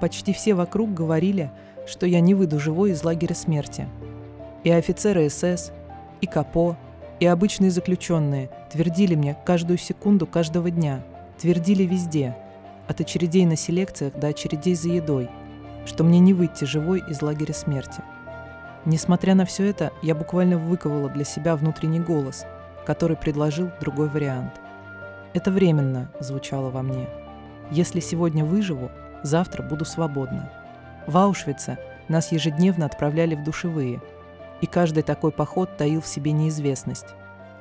Почти все вокруг говорили, что я не выйду живой из лагеря смерти. И офицеры СС, и КАПО, и обычные заключенные твердили мне каждую секунду каждого дня, твердили везде, от очередей на селекциях до очередей за едой, что мне не выйти живой из лагеря смерти. Несмотря на все это, я буквально выковала для себя внутренний голос, который предложил другой вариант. «Это временно», — звучало во мне. «Если сегодня выживу, завтра буду свободна». В Аушвице нас ежедневно отправляли в душевые, и каждый такой поход таил в себе неизвестность.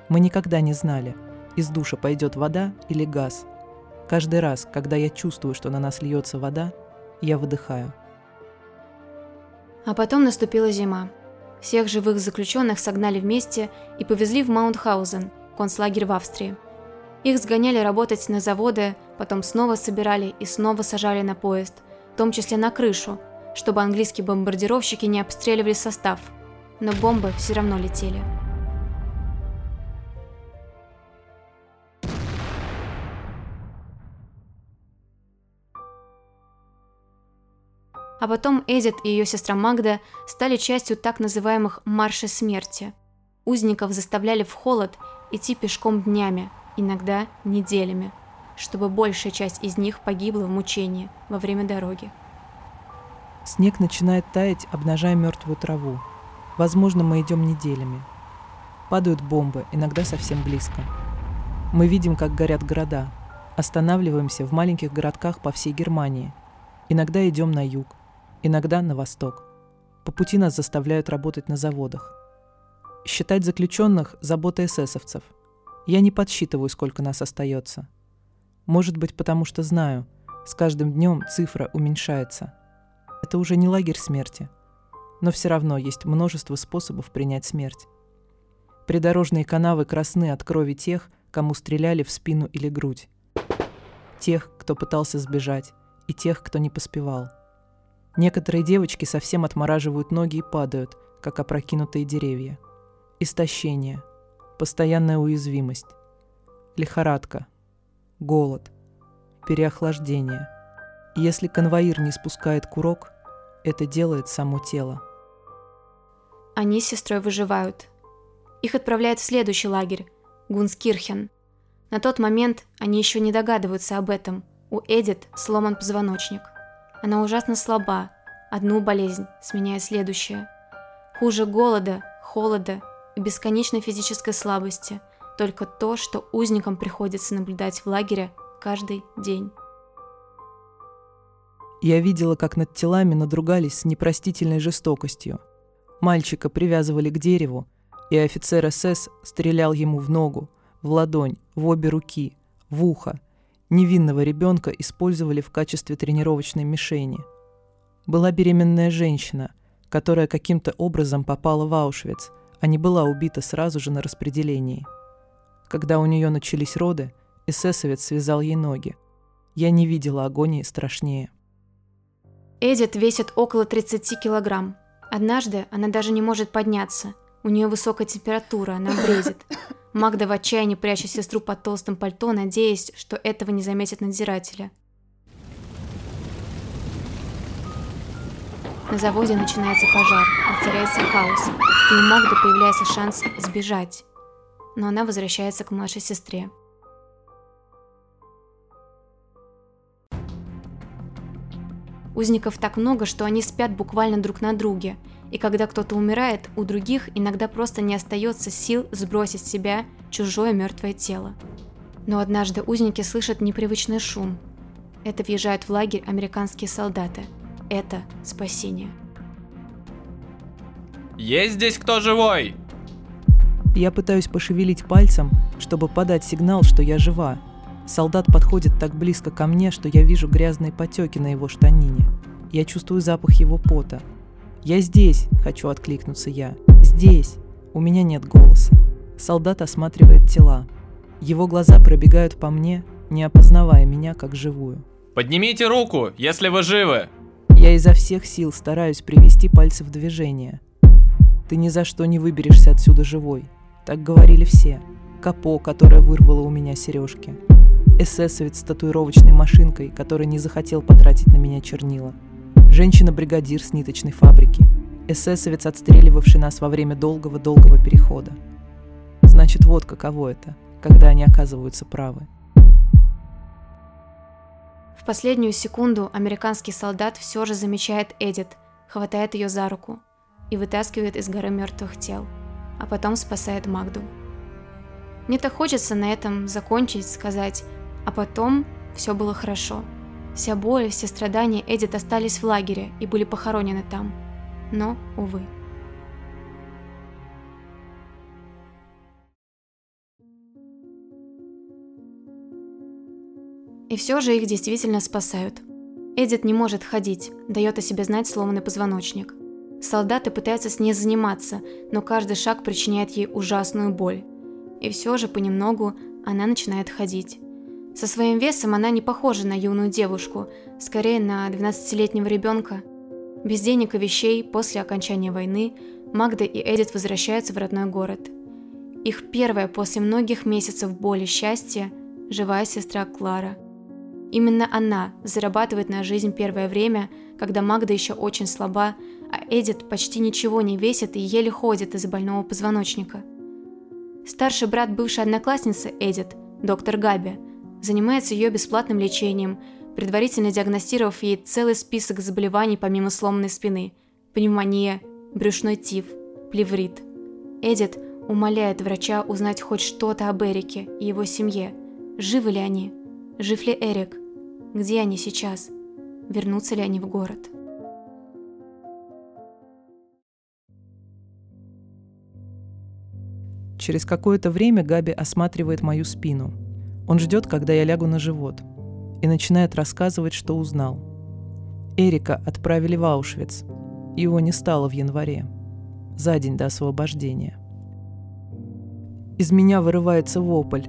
Мы никогда не знали, из душа пойдет вода или газ, Каждый раз, когда я чувствую, что на нас льется вода, я выдыхаю. А потом наступила зима. Всех живых заключенных согнали вместе и повезли в Маунтхаузен, концлагерь в Австрии. Их сгоняли работать на заводы, потом снова собирали и снова сажали на поезд, в том числе на крышу, чтобы английские бомбардировщики не обстреливали состав. Но бомбы все равно летели. А потом Эдит и ее сестра Магда стали частью так называемых «маршей смерти». Узников заставляли в холод идти пешком днями, иногда неделями, чтобы большая часть из них погибла в мучении во время дороги. Снег начинает таять, обнажая мертвую траву. Возможно, мы идем неделями. Падают бомбы, иногда совсем близко. Мы видим, как горят города. Останавливаемся в маленьких городках по всей Германии. Иногда идем на юг, иногда на восток. По пути нас заставляют работать на заводах. Считать заключенных – забота эсэсовцев. Я не подсчитываю, сколько нас остается. Может быть, потому что знаю, с каждым днем цифра уменьшается. Это уже не лагерь смерти. Но все равно есть множество способов принять смерть. Придорожные канавы красны от крови тех, кому стреляли в спину или грудь. Тех, кто пытался сбежать, и тех, кто не поспевал – Некоторые девочки совсем отмораживают ноги и падают, как опрокинутые деревья. Истощение, постоянная уязвимость, лихорадка, голод, переохлаждение. Если конвоир не спускает курок, это делает само тело. Они с сестрой выживают. Их отправляют в следующий лагерь – Гунскирхен. На тот момент они еще не догадываются об этом. У Эдит сломан позвоночник. Она ужасно слаба, одну болезнь сменяя следующее. Хуже голода, холода и бесконечной физической слабости, только то, что узникам приходится наблюдать в лагере каждый день. Я видела, как над телами надругались с непростительной жестокостью. Мальчика привязывали к дереву, и офицер СС стрелял ему в ногу, в ладонь, в обе руки, в ухо – Невинного ребенка использовали в качестве тренировочной мишени. Была беременная женщина, которая каким-то образом попала в Аушвиц, а не была убита сразу же на распределении. Когда у нее начались роды, эсэсовец связал ей ноги. Я не видела агонии страшнее. Эдит весит около 30 килограмм. Однажды она даже не может подняться. У нее высокая температура, она бредит. Магда в отчаянии прячет сестру под толстым пальто, надеясь, что этого не заметят надзиратели. На заводе начинается пожар, воцаряется хаос, и у Магды появляется шанс сбежать. Но она возвращается к младшей сестре. Узников так много, что они спят буквально друг на друге – и когда кто-то умирает, у других иногда просто не остается сил сбросить с себя чужое мертвое тело. Но однажды узники слышат непривычный шум. Это въезжают в лагерь американские солдаты. Это спасение. Есть здесь кто живой? Я пытаюсь пошевелить пальцем, чтобы подать сигнал, что я жива. Солдат подходит так близко ко мне, что я вижу грязные потеки на его штанине. Я чувствую запах его пота – «Я здесь!» – хочу откликнуться я. «Здесь!» У меня нет голоса. Солдат осматривает тела. Его глаза пробегают по мне, не опознавая меня как живую. «Поднимите руку, если вы живы!» Я изо всех сил стараюсь привести пальцы в движение. Ты ни за что не выберешься отсюда живой. Так говорили все. Капо, которая вырвала у меня сережки. Эсэсовец с татуировочной машинкой, который не захотел потратить на меня чернила – женщина-бригадир с ниточной фабрики, эсэсовец, отстреливавший нас во время долгого-долгого перехода. Значит, вот каково это, когда они оказываются правы. В последнюю секунду американский солдат все же замечает Эдит, хватает ее за руку и вытаскивает из горы мертвых тел, а потом спасает Магду. Мне так хочется на этом закончить, сказать, а потом все было хорошо – Вся боль, все страдания Эдит остались в лагере и были похоронены там. Но, увы. И все же их действительно спасают. Эдит не может ходить, дает о себе знать сломанный позвоночник. Солдаты пытаются с ней заниматься, но каждый шаг причиняет ей ужасную боль. И все же понемногу она начинает ходить. Со своим весом она не похожа на юную девушку, скорее на 12-летнего ребенка. Без денег и вещей после окончания войны Магда и Эдит возвращаются в родной город. Их первая после многих месяцев боли счастье – живая сестра Клара. Именно она зарабатывает на жизнь первое время, когда Магда еще очень слаба, а Эдит почти ничего не весит и еле ходит из-за больного позвоночника. Старший брат бывшей одноклассницы Эдит, доктор Габи, занимается ее бесплатным лечением, предварительно диагностировав ей целый список заболеваний помимо сломанной спины – пневмония, брюшной тиф, плеврит. Эдит умоляет врача узнать хоть что-то об Эрике и его семье. Живы ли они? Жив ли Эрик? Где они сейчас? Вернутся ли они в город? Через какое-то время Габи осматривает мою спину. Он ждет, когда я лягу на живот, и начинает рассказывать, что узнал. Эрика отправили в Аушвиц. Его не стало в январе, за день до освобождения. Из меня вырывается вопль.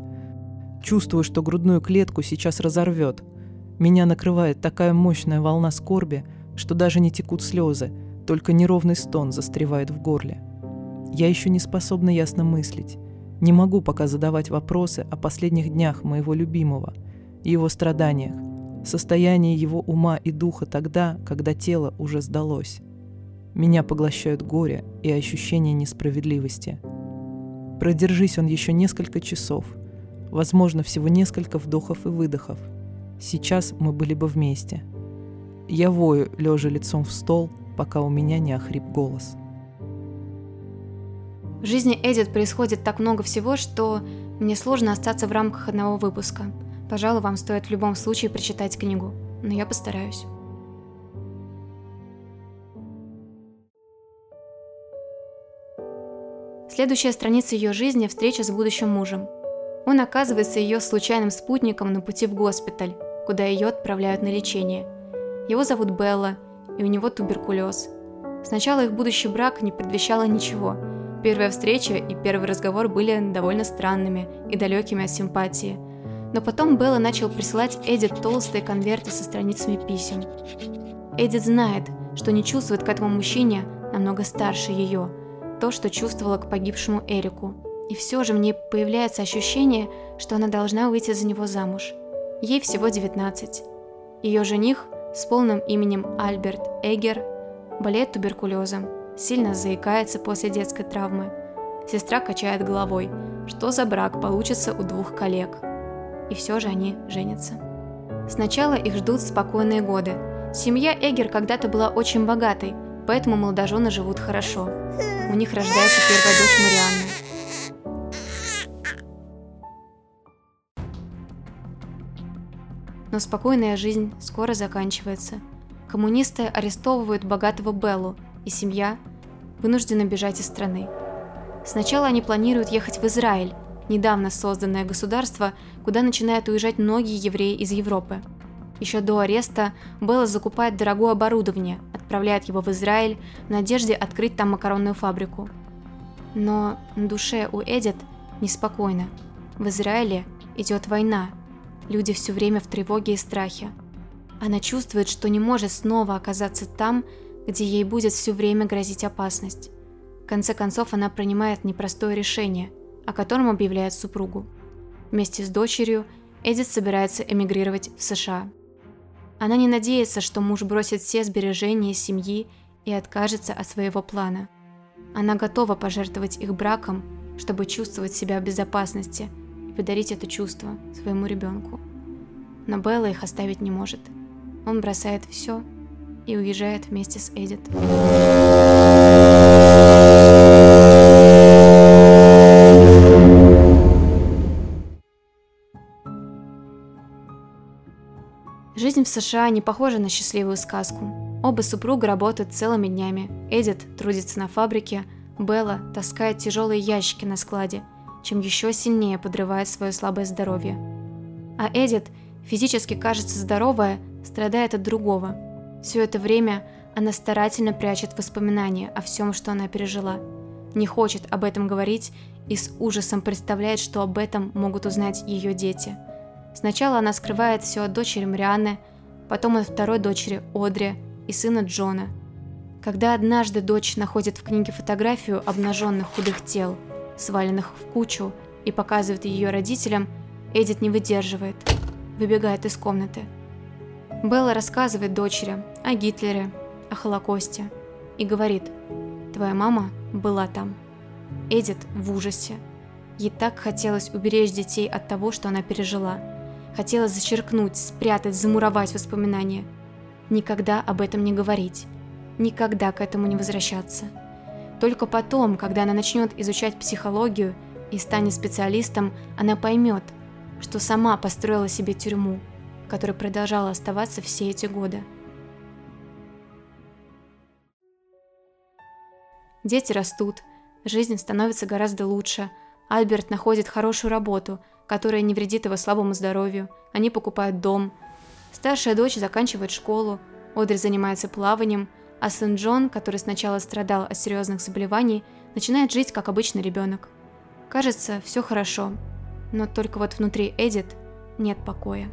Чувствую, что грудную клетку сейчас разорвет. Меня накрывает такая мощная волна скорби, что даже не текут слезы, только неровный стон застревает в горле. Я еще не способна ясно мыслить. Не могу пока задавать вопросы о последних днях моего любимого, его страданиях, состоянии его ума и духа тогда, когда тело уже сдалось. Меня поглощают горе и ощущение несправедливости. Продержись он еще несколько часов, возможно, всего несколько вдохов и выдохов. Сейчас мы были бы вместе. Я вою, лежа лицом в стол, пока у меня не охрип голос. В жизни Эдит происходит так много всего, что мне сложно остаться в рамках одного выпуска. Пожалуй, вам стоит в любом случае прочитать книгу, но я постараюсь. Следующая страница ее жизни – встреча с будущим мужем. Он оказывается ее случайным спутником на пути в госпиталь, куда ее отправляют на лечение. Его зовут Белла, и у него туберкулез. Сначала их будущий брак не предвещало ничего – Первая встреча и первый разговор были довольно странными и далекими от симпатии. Но потом Белла начал присылать Эдит толстые конверты со страницами писем. Эдит знает, что не чувствует к этому мужчине намного старше ее, то, что чувствовала к погибшему Эрику. И все же мне появляется ощущение, что она должна выйти за него замуж. Ей всего 19. Ее жених с полным именем Альберт Эгер болеет туберкулезом сильно заикается после детской травмы. Сестра качает головой, что за брак получится у двух коллег. И все же они женятся. Сначала их ждут спокойные годы. Семья Эгер когда-то была очень богатой, поэтому молодожены живут хорошо. У них рождается первая дочь Марианна. Но спокойная жизнь скоро заканчивается. Коммунисты арестовывают богатого Беллу, и семья вынуждена бежать из страны. Сначала они планируют ехать в Израиль, недавно созданное государство, куда начинают уезжать многие евреи из Европы. Еще до ареста Белла закупает дорогое оборудование, отправляет его в Израиль в надежде открыть там макаронную фабрику. Но на душе у Эдит неспокойно. В Израиле идет война. Люди все время в тревоге и страхе. Она чувствует, что не может снова оказаться там, где ей будет все время грозить опасность. В конце концов, она принимает непростое решение, о котором объявляет супругу. Вместе с дочерью Эдит собирается эмигрировать в США. Она не надеется, что муж бросит все сбережения семьи и откажется от своего плана. Она готова пожертвовать их браком, чтобы чувствовать себя в безопасности и подарить это чувство своему ребенку. Но Белла их оставить не может. Он бросает все и уезжает вместе с Эдит. Жизнь в США не похожа на счастливую сказку. Оба супруга работают целыми днями. Эдит трудится на фабрике, Белла таскает тяжелые ящики на складе, чем еще сильнее подрывает свое слабое здоровье. А Эдит, физически кажется здоровая, страдает от другого – все это время Она старательно прячет воспоминания о всем, что она пережила. Не хочет об этом говорить и с ужасом представляет, что об этом могут узнать ее дети. Сначала она скрывает все от дочери Марианны, потом от второй дочери Одри и сына Джона. Когда однажды дочь находит в книге фотографию обнаженных худых тел, сваленных в кучу, и показывает ее родителям, Эдит не выдерживает, выбегает из комнаты. Белла рассказывает дочери о Гитлере, о Холокосте и говорит, «Твоя мама была там». Эдит в ужасе. Ей так хотелось уберечь детей от того, что она пережила. Хотелось зачеркнуть, спрятать, замуровать воспоминания. Никогда об этом не говорить. Никогда к этому не возвращаться. Только потом, когда она начнет изучать психологию и станет специалистом, она поймет, что сама построила себе тюрьму, в которой продолжала оставаться все эти годы. Дети растут, жизнь становится гораздо лучше. Альберт находит хорошую работу, которая не вредит его слабому здоровью. Они покупают дом. Старшая дочь заканчивает школу. Одри занимается плаванием, а сын Джон, который сначала страдал от серьезных заболеваний, начинает жить как обычный ребенок. Кажется, все хорошо, но только вот внутри Эдит нет покоя.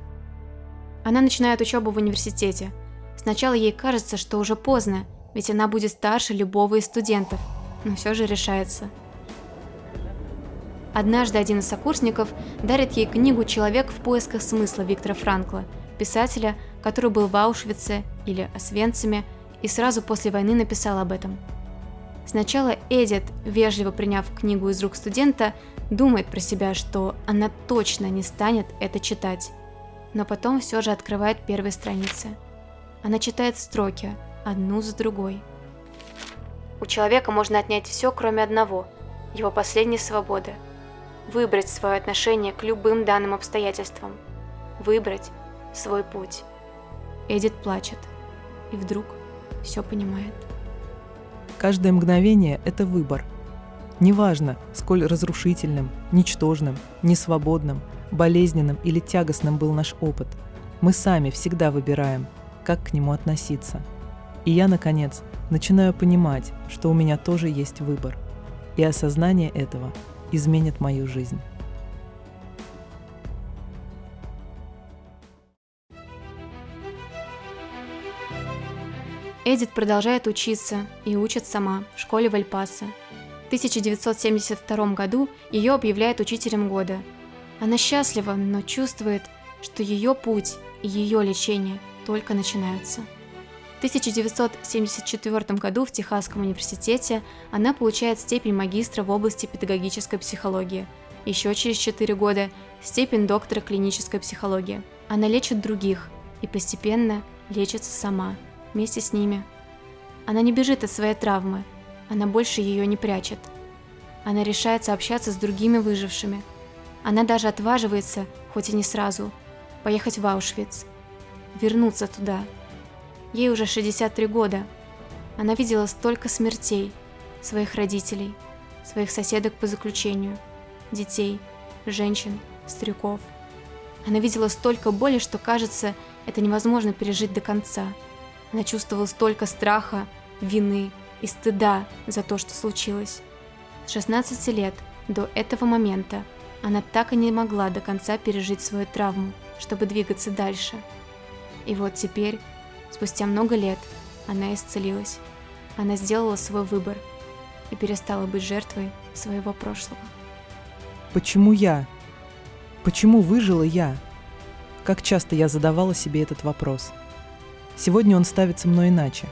Она начинает учебу в университете. Сначала ей кажется, что уже поздно, ведь она будет старше любого из студентов, но все же решается. Однажды один из сокурсников дарит ей книгу «Человек в поисках смысла» Виктора Франкла, писателя, который был в Аушвице или Освенциме и сразу после войны написал об этом. Сначала Эдит, вежливо приняв книгу из рук студента, думает про себя, что она точно не станет это читать. Но потом все же открывает первые страницы. Она читает строки – одну за другой. У человека можно отнять все, кроме одного – его последней свободы. Выбрать свое отношение к любым данным обстоятельствам. Выбрать свой путь. Эдит плачет. И вдруг все понимает. Каждое мгновение – это выбор. Неважно, сколь разрушительным, ничтожным, несвободным, болезненным или тягостным был наш опыт, мы сами всегда выбираем, как к нему относиться – и я, наконец, начинаю понимать, что у меня тоже есть выбор. И осознание этого изменит мою жизнь. Эдит продолжает учиться и учит сама в школе Вальпаса. В 1972 году ее объявляют учителем года. Она счастлива, но чувствует, что ее путь и ее лечение только начинаются. В 1974 году в Техасском университете она получает степень магистра в области педагогической психологии. Еще через 4 года – степень доктора клинической психологии. Она лечит других и постепенно лечится сама, вместе с ними. Она не бежит от своей травмы, она больше ее не прячет. Она решается общаться с другими выжившими. Она даже отваживается, хоть и не сразу, поехать в Аушвиц, вернуться туда – Ей уже 63 года. Она видела столько смертей, своих родителей, своих соседок по заключению, детей, женщин, стариков. Она видела столько боли, что, кажется, это невозможно пережить до конца. Она чувствовала столько страха, вины и стыда за то, что случилось. С 16 лет до этого момента она так и не могла до конца пережить свою травму, чтобы двигаться дальше. И вот теперь Спустя много лет она исцелилась. Она сделала свой выбор и перестала быть жертвой своего прошлого. Почему я? Почему выжила я? Как часто я задавала себе этот вопрос. Сегодня он ставится мной иначе.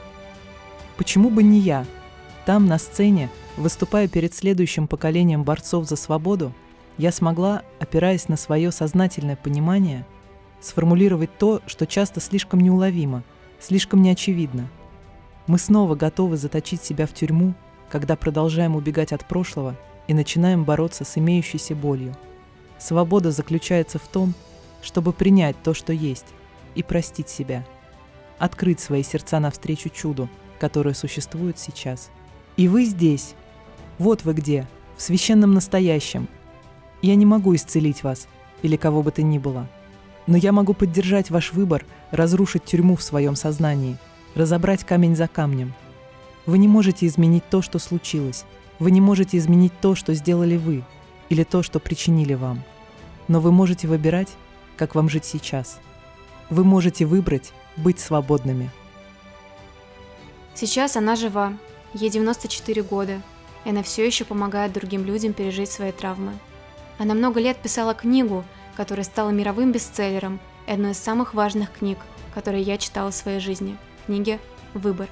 Почему бы не я? Там, на сцене, выступая перед следующим поколением борцов за свободу, я смогла, опираясь на свое сознательное понимание, сформулировать то, что часто слишком неуловимо – слишком неочевидно. Мы снова готовы заточить себя в тюрьму, когда продолжаем убегать от прошлого и начинаем бороться с имеющейся болью. Свобода заключается в том, чтобы принять то, что есть, и простить себя. Открыть свои сердца навстречу чуду, которое существует сейчас. И вы здесь. Вот вы где, в священном настоящем. Я не могу исцелить вас или кого бы то ни было – но я могу поддержать ваш выбор разрушить тюрьму в своем сознании, разобрать камень за камнем. Вы не можете изменить то, что случилось. Вы не можете изменить то, что сделали вы, или то, что причинили вам. Но вы можете выбирать, как вам жить сейчас. Вы можете выбрать быть свободными. Сейчас она жива, ей 94 года, и она все еще помогает другим людям пережить свои травмы. Она много лет писала книгу, которая стала мировым бестселлером и одной из самых важных книг, которые я читала в своей жизни – книги «Выбор».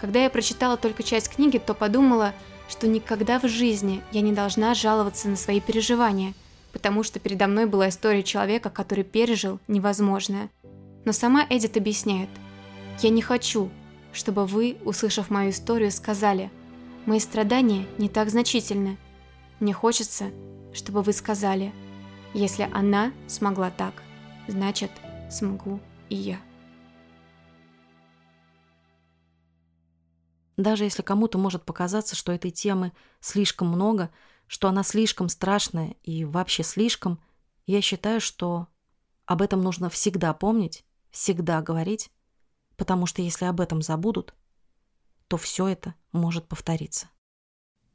Когда я прочитала только часть книги, то подумала, что никогда в жизни я не должна жаловаться на свои переживания, потому что передо мной была история человека, который пережил невозможное. Но сама Эдит объясняет, «Я не хочу, чтобы вы, услышав мою историю, сказали, мои страдания не так значительны. Мне хочется, чтобы вы сказали, если она смогла так, значит, смогу и я». Даже если кому-то может показаться, что этой темы слишком много, что она слишком страшная и вообще слишком, я считаю, что об этом нужно всегда помнить, всегда говорить, потому что если об этом забудут, то все это может повториться.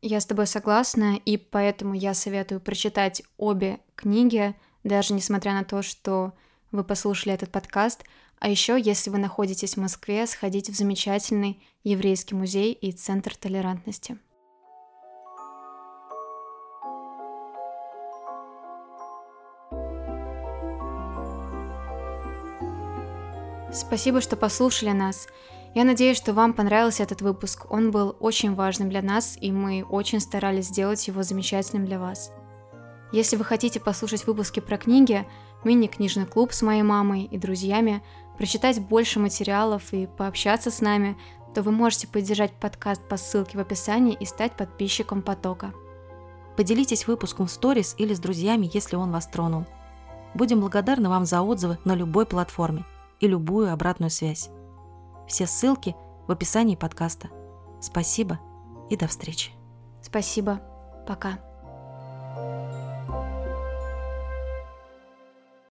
Я с тобой согласна, и поэтому я советую прочитать обе книги, даже несмотря на то, что вы послушали этот подкаст. А еще, если вы находитесь в Москве, сходите в замечательный еврейский музей и центр толерантности. Спасибо, что послушали нас. Я надеюсь, что вам понравился этот выпуск. Он был очень важным для нас, и мы очень старались сделать его замечательным для вас. Если вы хотите послушать выпуски про книги, мини-книжный клуб с моей мамой и друзьями, прочитать больше материалов и пообщаться с нами, то вы можете поддержать подкаст по ссылке в описании и стать подписчиком потока. Поделитесь выпуском в сторис или с друзьями, если он вас тронул. Будем благодарны вам за отзывы на любой платформе и любую обратную связь. Все ссылки в описании подкаста. Спасибо и до встречи. Спасибо. Пока.